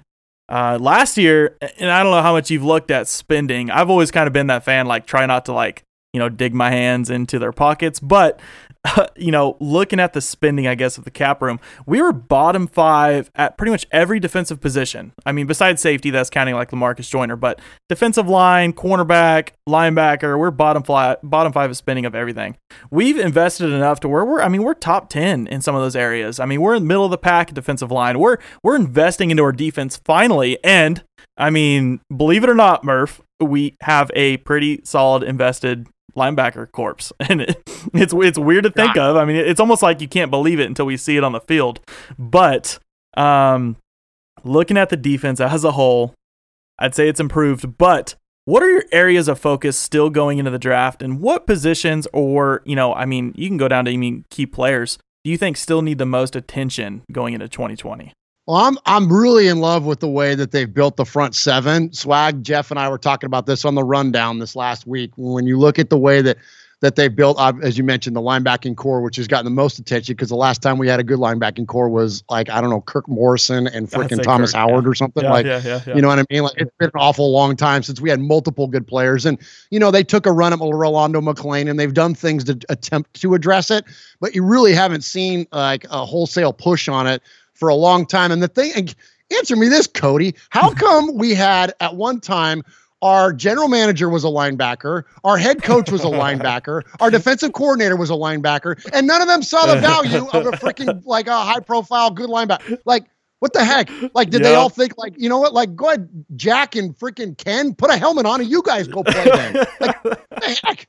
Uh, last year, and I don't know how much you've looked at spending. I've always kind of been that fan, like try not to like you know dig my hands into their pockets, but [LAUGHS] you know, looking at the spending, I guess, of the cap room, we were bottom five at pretty much every defensive position. I mean, besides safety, that's counting like Lamarcus Joyner, but defensive line, cornerback, linebacker, we're bottom five, bottom five of spending of everything. We've invested enough to where we're, I mean, we're top ten in some of those areas. I mean, we're in the middle of the pack defensive line. We're we're investing into our defense finally, and I mean, believe it or not, Murph, we have a pretty solid invested linebacker corpse, [LAUGHS] and it, it's it's weird to think of. I mean, it's almost like you can't believe it until we see it on the field. But um, looking at the defense as a whole, I'd say it's improved. But what are your areas of focus still going into the draft, and what positions, or you know, I mean, you can go down to even key players. Do you think still need the most attention going into 2020? Well, I'm I'm really in love with the way that they've built the front seven. Swag, Jeff, and I were talking about this on the rundown this last week. When you look at the way that that they built, as you mentioned, the linebacking core, which has gotten the most attention because the last time we had a good linebacking core was like I don't know Kirk Morrison and freaking Thomas Kirk, Howard yeah. or something yeah, like. Yeah, yeah, you know what I mean? Like it's been an awful long time since we had multiple good players, and you know they took a run at Rolando McClain and they've done things to attempt to address it, but you really haven't seen like a wholesale push on it for a long time. And the thing, answer me this, Cody. How [LAUGHS] come we had at one time our general manager was a linebacker, our head coach was a [LAUGHS] linebacker, our defensive coordinator was a linebacker, and none of them saw the value of a [LAUGHS] freaking like a high profile good linebacker. Like, what the heck? Like, did yep. they all think like, you know what? Like, go ahead, Jack and freaking Ken, put a helmet on and you guys go play then. Like, what the heck?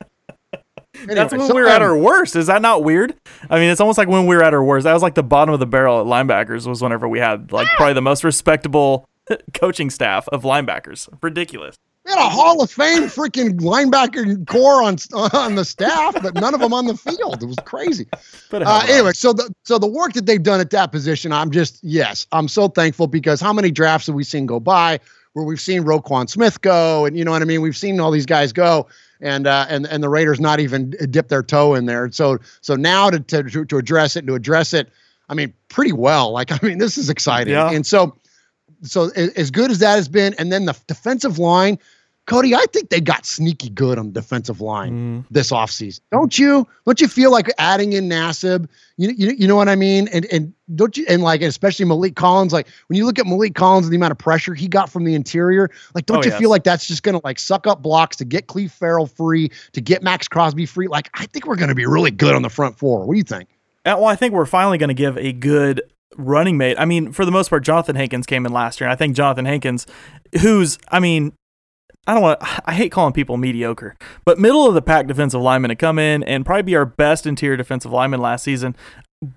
Anyway, That's when so, we were um, at our worst. Is that not weird? I mean, it's almost like when we were at our worst. That was like the bottom of the barrel at linebackers. Was whenever we had like probably the most respectable [LAUGHS] coaching staff of linebackers. Ridiculous. We had a Hall of Fame freaking linebacker core on on the staff, but none of them on the field. It was crazy. Uh, anyway, so the so the work that they've done at that position, I'm just yes, I'm so thankful because how many drafts have we seen go by where we've seen Roquan Smith go, and you know what I mean? We've seen all these guys go, and uh, and and the Raiders not even dip their toe in there. So so now to to to address it to address it, I mean pretty well. Like I mean this is exciting. Yeah. And so so as good as that has been, and then the defensive line. Cody, I think they got sneaky good on the defensive line mm. this offseason. Don't you? Don't you feel like adding in Nassib? You, you, you know what I mean? And and don't you and like especially Maliek Collins, like when you look at Maliek Collins and the amount of pressure he got from the interior, like don't oh, you yes. feel like that's just gonna like suck up blocks to get Clelin Ferrell free, to get Maxx Crosby free? Like I think we're gonna be really good on the front four. What do you think? Uh, well, I think we're finally gonna give a good running mate. I mean, for the most part, Johnathan Hankins came in last year, and I think Johnathan Hankins, who's, I mean, I don't want [SIGHS] I hate calling people mediocre, but middle of the pack defensive lineman to come in and probably be our best interior defensive lineman last season,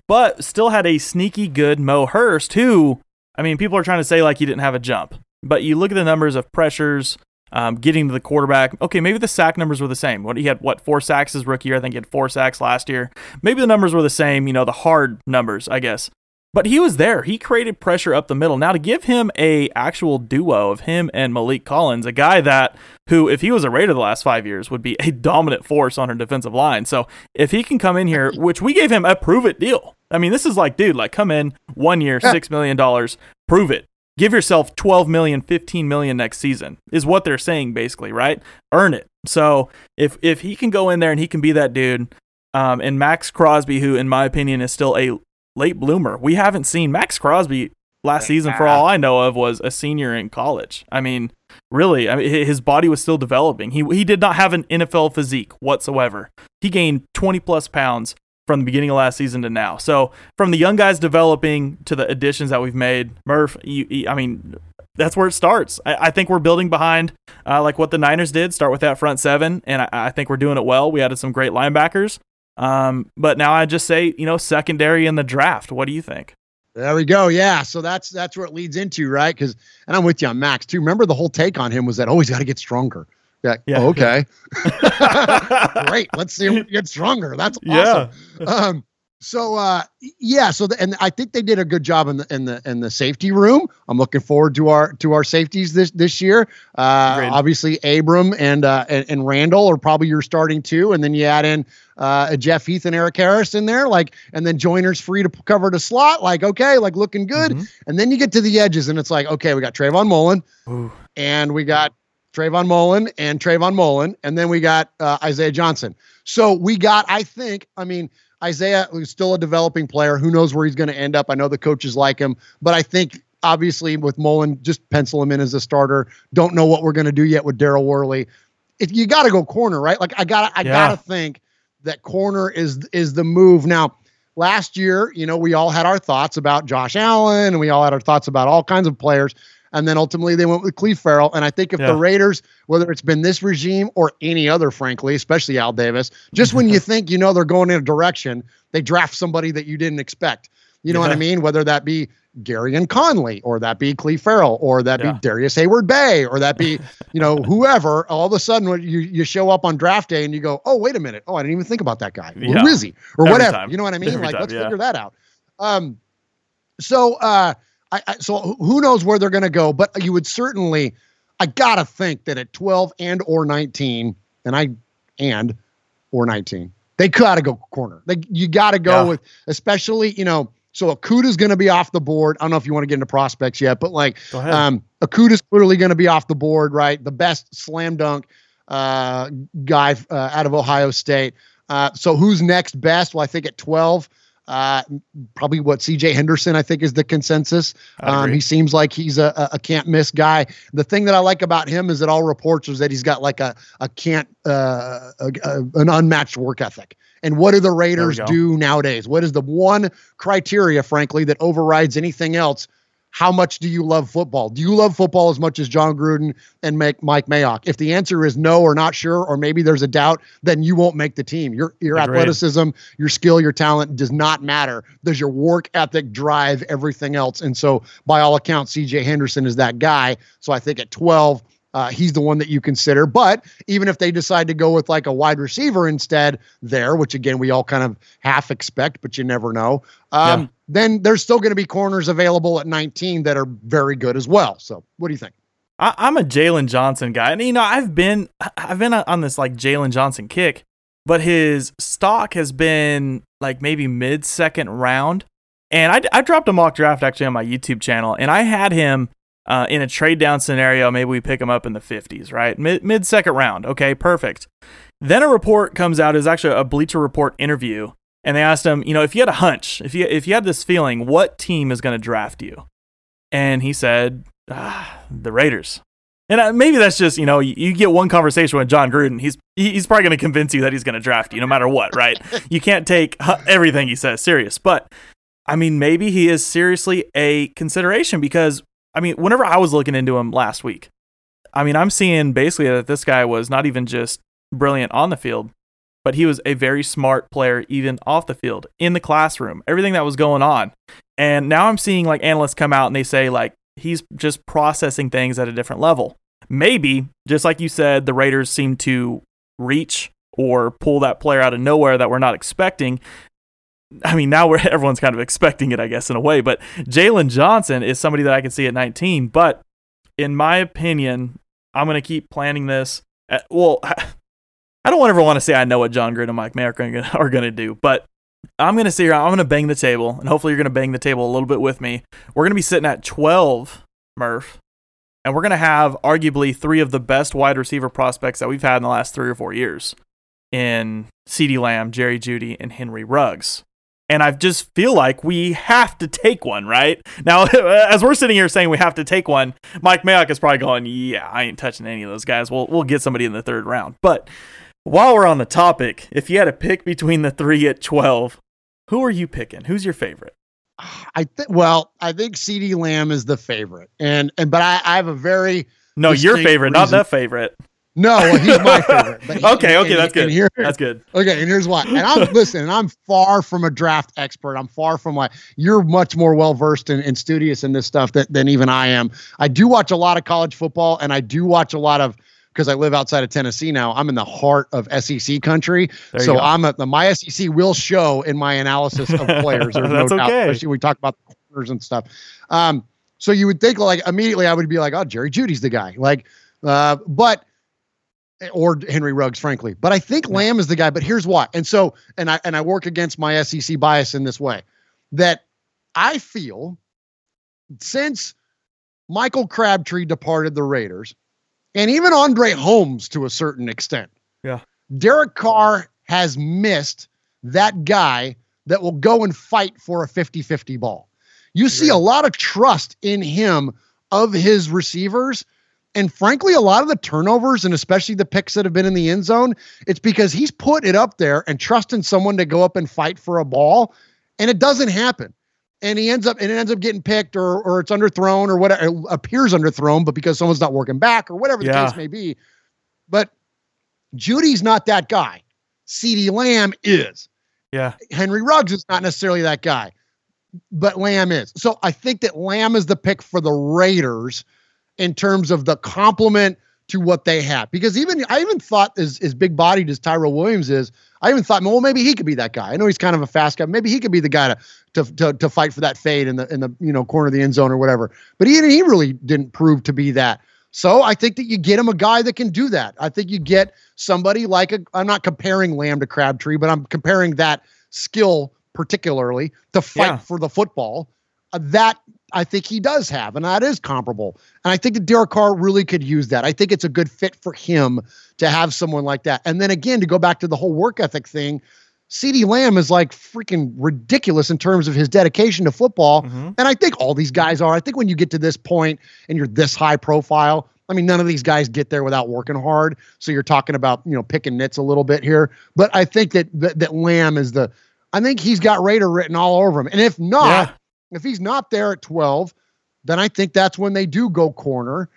but still had a sneaky good Mo Hurst who, I mean, people are trying to say like he didn't have a jump, but you look at the numbers of pressures, um, getting to the quarterback. Okay, maybe the sack numbers were the same. What he had, what four sacks his rookie year? I think he had four sacks last year. Maybe the numbers were the same. You know, the hard numbers, I guess. But he was there. He created pressure up the middle. Now to give him a actual duo of him and Maliek Collins, a guy that who, if he was a Raider the last five years, would be [LAUGHS] a dominant force on our defensive line. So if he can come in here, [LAUGHS] which we gave him a prove it deal. I mean, this is like, dude, like come in one year, six million dollars, prove it. Give yourself 12 million, 15 million next season is what they're saying basically, right? Earn it. So if if he can go in there and he can be that dude, um, and Maxx Crosby, who in my opinion is still a late bloomer, we haven't seen Maxx Crosby last season for all I know of was a senior in college. I mean, really, I mean his body was still developing. He he did not have an NFL physique whatsoever. He gained 20 plus pounds from the beginning of last season to now. So from the young guys developing to the additions that we've made, Murph, you, you, I mean, that's where it starts. I, I think we're building behind uh, like what the Niners did, start with that front seven, and I, I think we're doing it well. We added some great linebackers. Um, but now I just say, you know, secondary in the draft. What do you think? There we go. Yeah. So that's that's where it leads into, right? Because and I'm with you on Max too. Remember the whole take on him was that oh he's got to get stronger. Yeah. yeah oh, okay. [LAUGHS] [LAUGHS] Great. Let's see him get stronger. That's awesome. Yeah. Um, so uh, yeah, so the, and I think they did a good job in the in the in the safety room. I'm looking forward to our to our safeties this this year. Uh, obviously, Abram and, uh, and, and Randall are probably your starting two, and then you add in uh, Jeff Heath and Eric Harris in there, like, and then Joyner's free to cover the slot, like okay, like looking good. Mm-hmm. And then you get to the edges, and it's like okay, we got Trayvon Mullen, Ooh. and we got Trayvon Mullen and Trayvon Mullen, and then we got uh, Isaiah Johnson. So we got, I think, I mean Isaiah is still a developing player. Who knows where he's going to end up? I know the coaches like him, but I think obviously with Mullen, just pencil him in as a starter. Don't know what we're going to do yet with Daryl Worley. If you got to go corner, right? Like I got, I yeah. got to think that corner is is the move now. Last year, you know, we all had our thoughts about Josh Allen, and we all had our thoughts about all kinds of players. And then ultimately they went with Clelin Ferrell. And I think if yeah. the Raiders, whether it's been this regime or any other, frankly, especially Al Davis, just when you [LAUGHS] think you know they're going in a direction, they draft somebody that you didn't expect. You know yeah. what I mean? Whether that be Gareon Conley or that be Clelin Ferrell, or that yeah. be Darrius Heyward-Bey, or that be, [LAUGHS] you know, whoever, all of a sudden when you, you show up on draft day and you go, oh, wait a minute. Oh, I didn't even think about that guy. Yeah. Who is he? Or Every whatever. Time. You know what I mean? Every like, time, let's figure that out. Um, so, uh, I, I, so who knows where they're going to go, but you would certainly, I gotta think that at 12 and or 19, and I and or 19, they gotta go corner. They you gotta go yeah. with, especially you know. So Okudah's going to be off the board. I don't know if you want to get into prospects yet, but like um, Okudah's clearly going to be off the board, right? The best slam dunk uh, guy uh, out of Ohio State. Uh, so who's next best? Well, I think at 12, uh, probably what CJ Henderson, I think, is the consensus. Um, he seems like he's a, a can't miss guy. The thing that I like about him is that all reports is that he's got like a a can't uh, a, a, an unmatched work ethic. And what do the Raiders do nowadays? What is the one criteria, frankly, that overrides anything else? How much do you love football? Do you love football as much as Jon Gruden and Mike Mayock? If the answer is no or not sure, or maybe there's a doubt, then you won't make the team. Your your Agreed. athleticism, your skill, your talent does not matter. Does your work ethic drive everything else? And so, by all accounts, CJ Henderson is that guy. So I think at 12, uh, he's the one that you consider. But even if they decide to go with like a wide receiver instead there, which again we all kind of half expect, but you never know, um, yeah. then there's still going to be corners available at 19 that are very good as well. So what do you think? I, am a Jaylon Johnson guy, and you know I've been I've been on this like Jaylon Johnson kick, but his stock has been like maybe mid second round. And I, I dropped a mock draft actually on my YouTube channel, and I had him uh, in a trade down scenario, maybe we pick him up in the 50s, right? Mid mid second round. Okay, perfect. Then a report comes out is actually a Bleacher Report interview, and they asked him, you know, if you had a hunch, if you if you had this feeling, what team is going to draft you? And he said, ah, the Raiders. And uh, maybe that's just you know you, you, get one conversation with Jon Gruden, he's he's probably going to convince you that he's going to draft you no matter what, right? [LAUGHS] you can't take everything he says serious, but I mean maybe he is seriously a consideration because I mean, whenever I was looking into him last week, I mean, I'm seeing basically that this guy was not even just brilliant on the field, but he was a very smart player even off the field, in the classroom, everything that was going on. And now I'm seeing like analysts come out and they say like he's just processing things at a different level. Maybe, just like you said, the Raiders seem to reach or pull that player out of nowhere that we're not expecting. I mean, now we're [LAUGHS] everyone's kind of expecting it, I guess, in a way. But Jaylon Johnson is somebody that I can see at 19. But in my opinion, I'm going to keep planning this. At, well, [LAUGHS] I don't ever want to say I know what Jon Gruden and Mike Mayock are going [LAUGHS] to do, but I'm going to sit here. I'm going to bang the table, and hopefully you're going to bang the table a little bit with me. We're going to be sitting at 12, Murph, and we're going to have arguably three of the best wide receiver prospects that we've had in the last three or four years in CeeDee Lamb, Jerry Jeudy, and Henry Ruggs. And I just feel like we have to take one, right? Now, [LAUGHS] as we're sitting here saying we have to take one, Mike Mayock is probably going, Yeah, I ain't touching any of those guys. We'll, we'll get somebody in the third round. But while we're on the topic, if you had to pick between the three at 12, who are you picking? Who's your favorite? I think. Well, I think CeeDee Lamb is the favorite, and and but I, I have a very no your favorite, reason. not the favorite. No, well, he's my [LAUGHS] favorite. He, okay, okay, and, that's good. Here, that's good. Okay, and here's why. And I'm [LAUGHS] listen, and I'm far from a draft expert. I'm far from like you're much more well versed and, and studious in this stuff that, than even I am. I do watch a lot of college football, and I do watch a lot of because I live outside of Tennessee now. I'm in the heart of SEC country, so go. I'm a, the my SEC will show in my analysis of [LAUGHS] players. There's That's no okay. Especially we talk about the corners and stuff. Um, so you would think like immediately I would be like, oh, Jerry Jeudy's the guy, like, uh, but or Henry Ruggs, frankly. But I think Lamb is the guy. But here's why. And so, and I and I work against my SEC bias in this way that I feel since Michael Crabtree departed the Raiders and even Andre Holmes to a certain extent. Yeah. Derek Carr has missed that guy that will go and fight for a 50 50 ball. You see a lot of trust in him of his receivers. And frankly, a lot of the turnovers and especially the picks that have been in the end zone, it's because he's put it up there and trusting someone to go up and fight for a ball. And it doesn't happen and he ends up and it ends up getting picked or or it's underthrown or whatever it appears underthrown, but because someone's not working back or whatever the yeah. case may be. But Jeudy's not that guy. CeeDee Lamb is. Yeah. Henry Ruggs is not necessarily that guy, but Lamb is. So I think that Lamb is the pick for the Raiders in terms of the complement to what they have. Because even I even thought as as big bodied as Tyrell Williams is, I even thought, well, maybe he could be that guy. I know he's kind of a fast guy. Maybe he could be the guy to to to, to fight for that fade in the in the you know corner of the end zone or whatever. But he he really didn't prove to be that. So I think that you get him a guy that can do that. I think you get somebody like a. I'm not comparing Lamb to Crabtree, but I'm comparing that skill particularly to fight yeah. for the football. Uh, that I think he does have, and that is comparable. And I think that Derek Carr really could use that. I think it's a good fit for him to have someone like that. And then again, to go back to the whole work ethic thing, CeeDee Lamb is like freaking ridiculous in terms of his dedication to football. Mm-hmm. And I think all these guys are. I think when you get to this point and you're this high profile, I mean, none of these guys get there without working hard. So you're talking about, you know, picking nits a little bit here. But I think that that, that Lamb is the, I think he's got Raider written all over him. And if not, yeah. If he's not there at 12, then I think that's when they do go corner.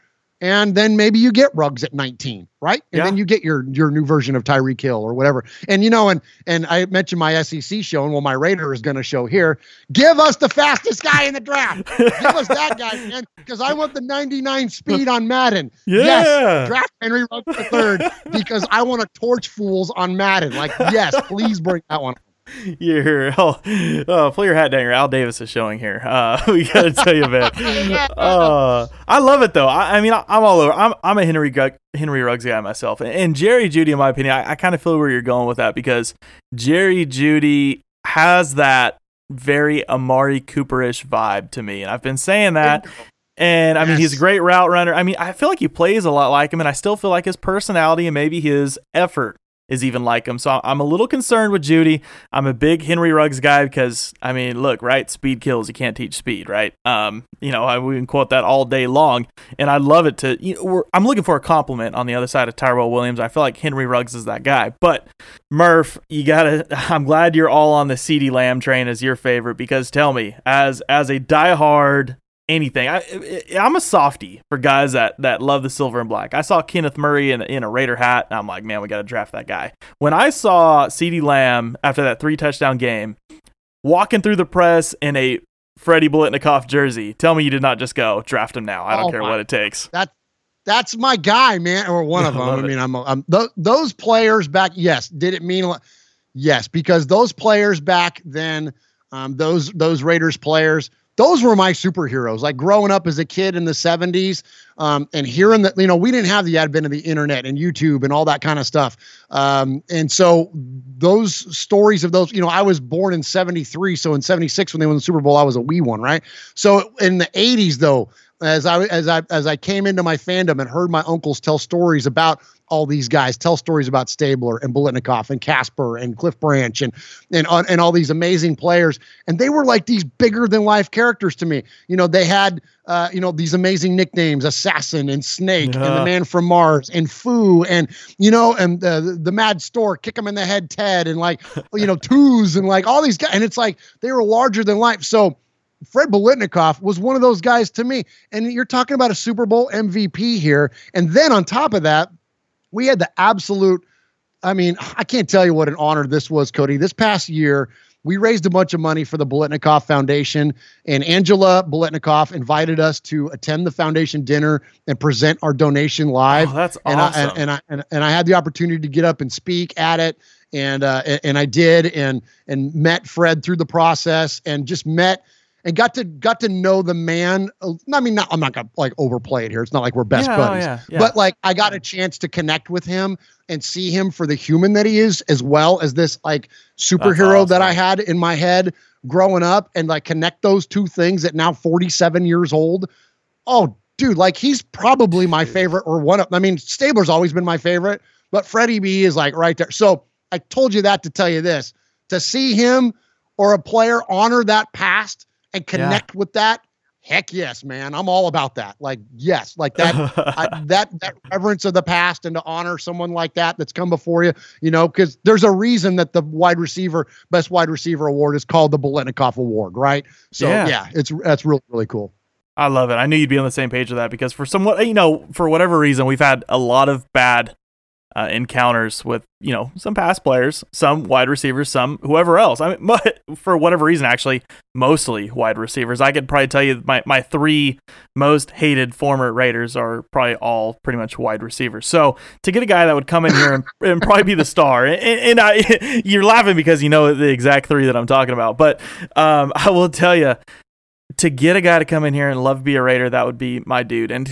And then maybe you get Ruggs at 19, right? And yeah. then you get your your new version of Tyreek Hill or whatever. And you know, and and I mentioned my SEC show, and well, my Raider is going to show here. Give us the fastest guy in the draft. Give us that guy, man, because I want the 99 speed on Madden. Yeah. Yes, draft Henry Ruggs the third because I want to torch fools on Madden. Like, yes, please bring that one [LAUGHS] your oh, oh, pull your hat down. Your Al Davis is showing here. Uh, [LAUGHS] we got to tell you about. [LAUGHS] Uh, I love it though. I, I mean, I, am all over. I'm I'm a Henry Henry Ruggs guy myself, and Jerry Jeudy, in my opinion, I, I kind of feel where you're going with that because Jerry Jeudy has that very Amari Cooperish vibe to me, and I've been saying that. And I mean, he's a great route runner. I mean, I feel like he plays a lot like him, and I still feel like his personality and maybe his effort is even like him. So I'm a little concerned with Jeudy. I'm a big Henry Ruggs guy because I mean, look, right? Speed kills. You can't teach speed, right? Um, you know, I, we can quote that all day long, and I love it. To you know, I'm looking for a compliment on the other side of Tyrell Williams. I feel like Henry Ruggs is that guy. But Murph, you gotta. [LAUGHS] I'm glad you're all on the CeeDee Lamb train as your favorite because tell me, as as a diehard anything. I, am a softy for guys that, that love the silver and black. I saw Kenneth Murray in, in a Raider hat, and I'm like, man, we got to draft that guy. When I saw CeeDee Lamb after that three touchdown game walking through the press in a Freddie Biletnikoff jersey, tell me you did not just go draft him now. I don't oh care my, what it takes. That that's my guy, man, or one [LAUGHS] of them. I, I mean, I'm, I'm th- those players back. Yes, did it mean a lot? Yes, because those players back then, um, those those Raiders players those were my superheroes. Like growing up as a kid in the 70s um, and hearing that, you know, we didn't have the advent of the internet and YouTube and all that kind of stuff. Um, and so those stories of those, you know, I was born in 73. So in 76, when they won the Super Bowl, I was a wee one, right? So in the 80s, though, as I as I as I came into my fandom and heard my uncles tell stories about all these guys, tell stories about Stabler and Biletnikoff and Casper and Cliff Branch and and and all these amazing players, and they were like these bigger than life characters to me. You know, they had uh, you know these amazing nicknames, Assassin and Snake yeah. and the Man from Mars and Foo and you know and the the Mad Stork, kick him in the head, Ted and like you know [LAUGHS] Tooz and like all these guys, and it's like they were larger than life. So Fred Biletnikoff was one of those guys to me. And you're talking about a Super Bowl MVP here. And then on top of that, we had the absolute, I mean, I can't tell you what an honor this was, Cody. This past year, we raised a bunch of money for the Biletnikoff Foundation, and Angela Biletnikoff invited us to attend the foundation dinner and present our donation live. Oh, that's and awesome. I, and, and, I and, and I had the opportunity to get up and speak at it, and uh, and I did, and and met Fred through the process, and just met and got to got to know the man. I mean, not, I'm not gonna like overplay it here. It's not like we're best yeah, oh, buddies, oh, yeah, yeah. but like I got a chance to connect with him and see him for the human that he is, as well as this like superhero awesome. that I had in my head growing up, and like connect those two things at now 47 years old. Oh, dude, like he's probably my favorite or one of. I mean, Stabler's always been my favorite, but Freddie B is like right there. So I told you that to tell you this: to see him or a player honor that past and connect yeah. with that heck yes man i'm all about that like yes like that I, [LAUGHS] that that reverence of the past and to honor someone like that that's come before you you know because there's a reason that the wide receiver best wide receiver award is called the Biletnikoff award right so yeah. yeah it's that's really really cool I love it. I knew you'd be on the same page with that because for somewhat, you know, for whatever reason, we've had a lot of bad uh, encounters with you know some past players, some wide receivers, some whoever else. I mean, [LAUGHS] but for whatever reason, actually, mostly wide receivers. I could probably tell you my my three most hated former Raiders are probably all pretty much wide receivers. So to get a guy that would come in here and, [LAUGHS] and probably be the star, and, and I, [LAUGHS] you're laughing because you know the exact three that I'm talking about. But um, I will tell you, to get a guy to come in here and love to be a Raider, that would be my dude. And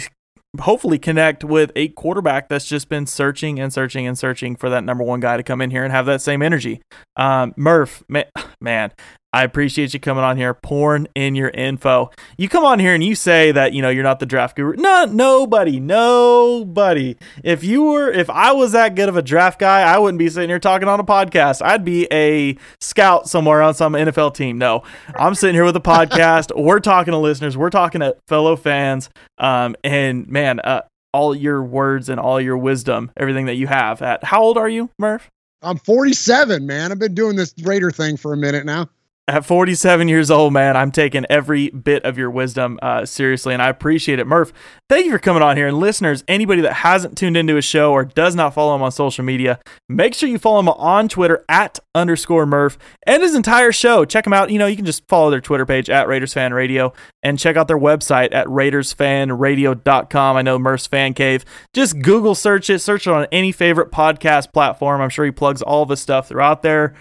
hopefully connect with a quarterback that's just been searching and searching and searching for that number one guy to come in here and have that same energy. Um, Murph, [SIGHS] man, man, I appreciate you coming on here, pouring in your info. You come on here and you say that you know you're not the draft guru. No, nobody, nobody. If you were, if I was that good of a draft guy, I wouldn't be sitting here talking on a podcast. I'd be a scout somewhere on some NFL team. No, I'm sitting here with a podcast. [LAUGHS] we're talking to listeners. We're talking to fellow fans. Um, and man, uh, all your words and all your wisdom, everything that you have. At how old are you, Murph? I'm 47, man. I've been doing this Raider thing for a minute now at 47 years old, man, I'm taking every bit of your wisdom uh, seriously, and I appreciate it. Murph, thank you for coming on here. And listeners, anybody that hasn't tuned into his show or does not follow him on social media, make sure you follow him on Twitter at underscore Murph and his entire show. Check him out. You know, you can just follow their Twitter page at Raiders Fan Radio and check out their website at RaidersFanRadio.com. I know Murph's Fan Cave. Just Google search it, search it on any favorite podcast platform. I'm sure he plugs all the stuff throughout there.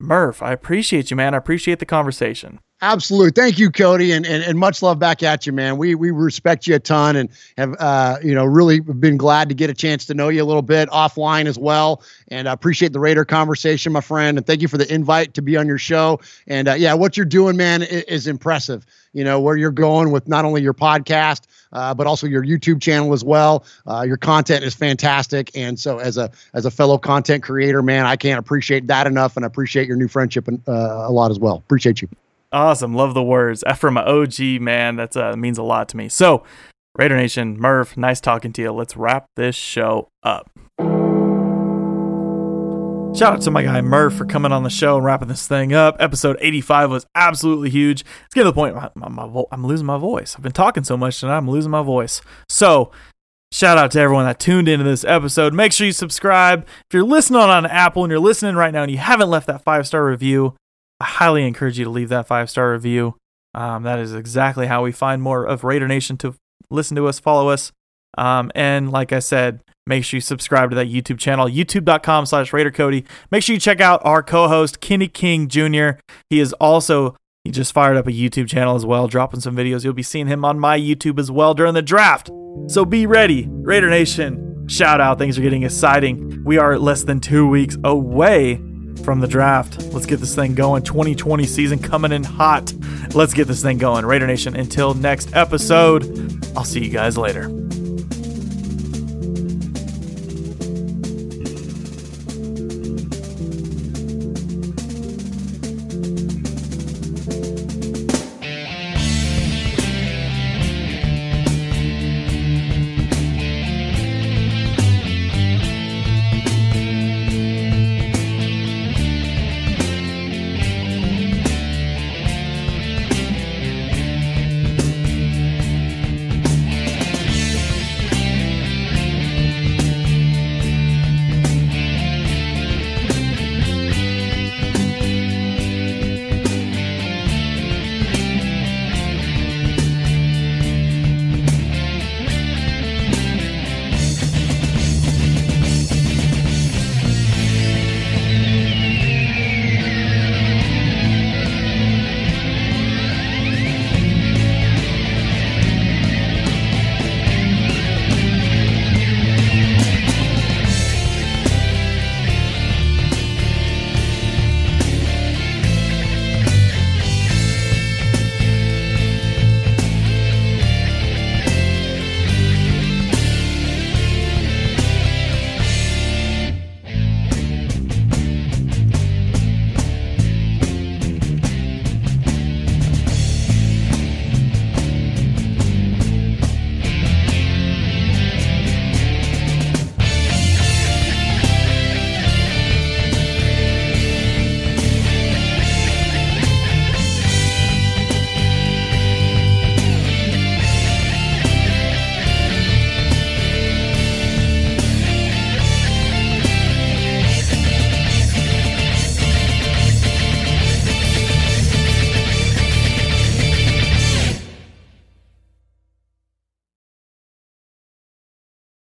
Murph, I appreciate you, man. I appreciate the conversation. Absolutely. Thank you, Cody, and, and and much love back at you, man. We we respect you a ton and have uh, you know, really been glad to get a chance to know you a little bit offline as well. And I appreciate the Raider conversation, my friend. And thank you for the invite to be on your show. And uh, yeah, what you're doing, man, is, is impressive. You know, where you're going with not only your podcast, uh, but also your YouTube channel as well. Uh, your content is fantastic, and so as a as a fellow content creator, man, I can't appreciate that enough, and I appreciate your new friendship uh, a lot as well. Appreciate you. Awesome. Love the words. From OG, man. That uh, means a lot to me. So, Raider Nation, Murph, nice talking to you. Let's wrap this show up. Shout out to my guy Murph for coming on the show and wrapping this thing up. Episode 85 was absolutely huge. It's getting to the point my, my, my vo- I'm losing my voice. I've been talking so much tonight, I'm losing my voice. So, shout out to everyone that tuned into this episode. Make sure you subscribe. If you're listening on Apple and you're listening right now and you haven't left that five star review, I highly encourage you to leave that five star review. Um, that is exactly how we find more of Raider Nation to listen to us, follow us. Um, and like I said, make sure you subscribe to that YouTube channel, youtube.com slash Raider Cody. Make sure you check out our co-host, Kenny King Jr. He is also, he just fired up a YouTube channel as well, dropping some videos. You'll be seeing him on my YouTube as well during the draft. So be ready, Raider Nation. Shout out, things are getting exciting. We are less than two weeks away from the draft. Let's get this thing going. 2020 season coming in hot. Let's get this thing going. Raider Nation, until next episode, I'll see you guys later.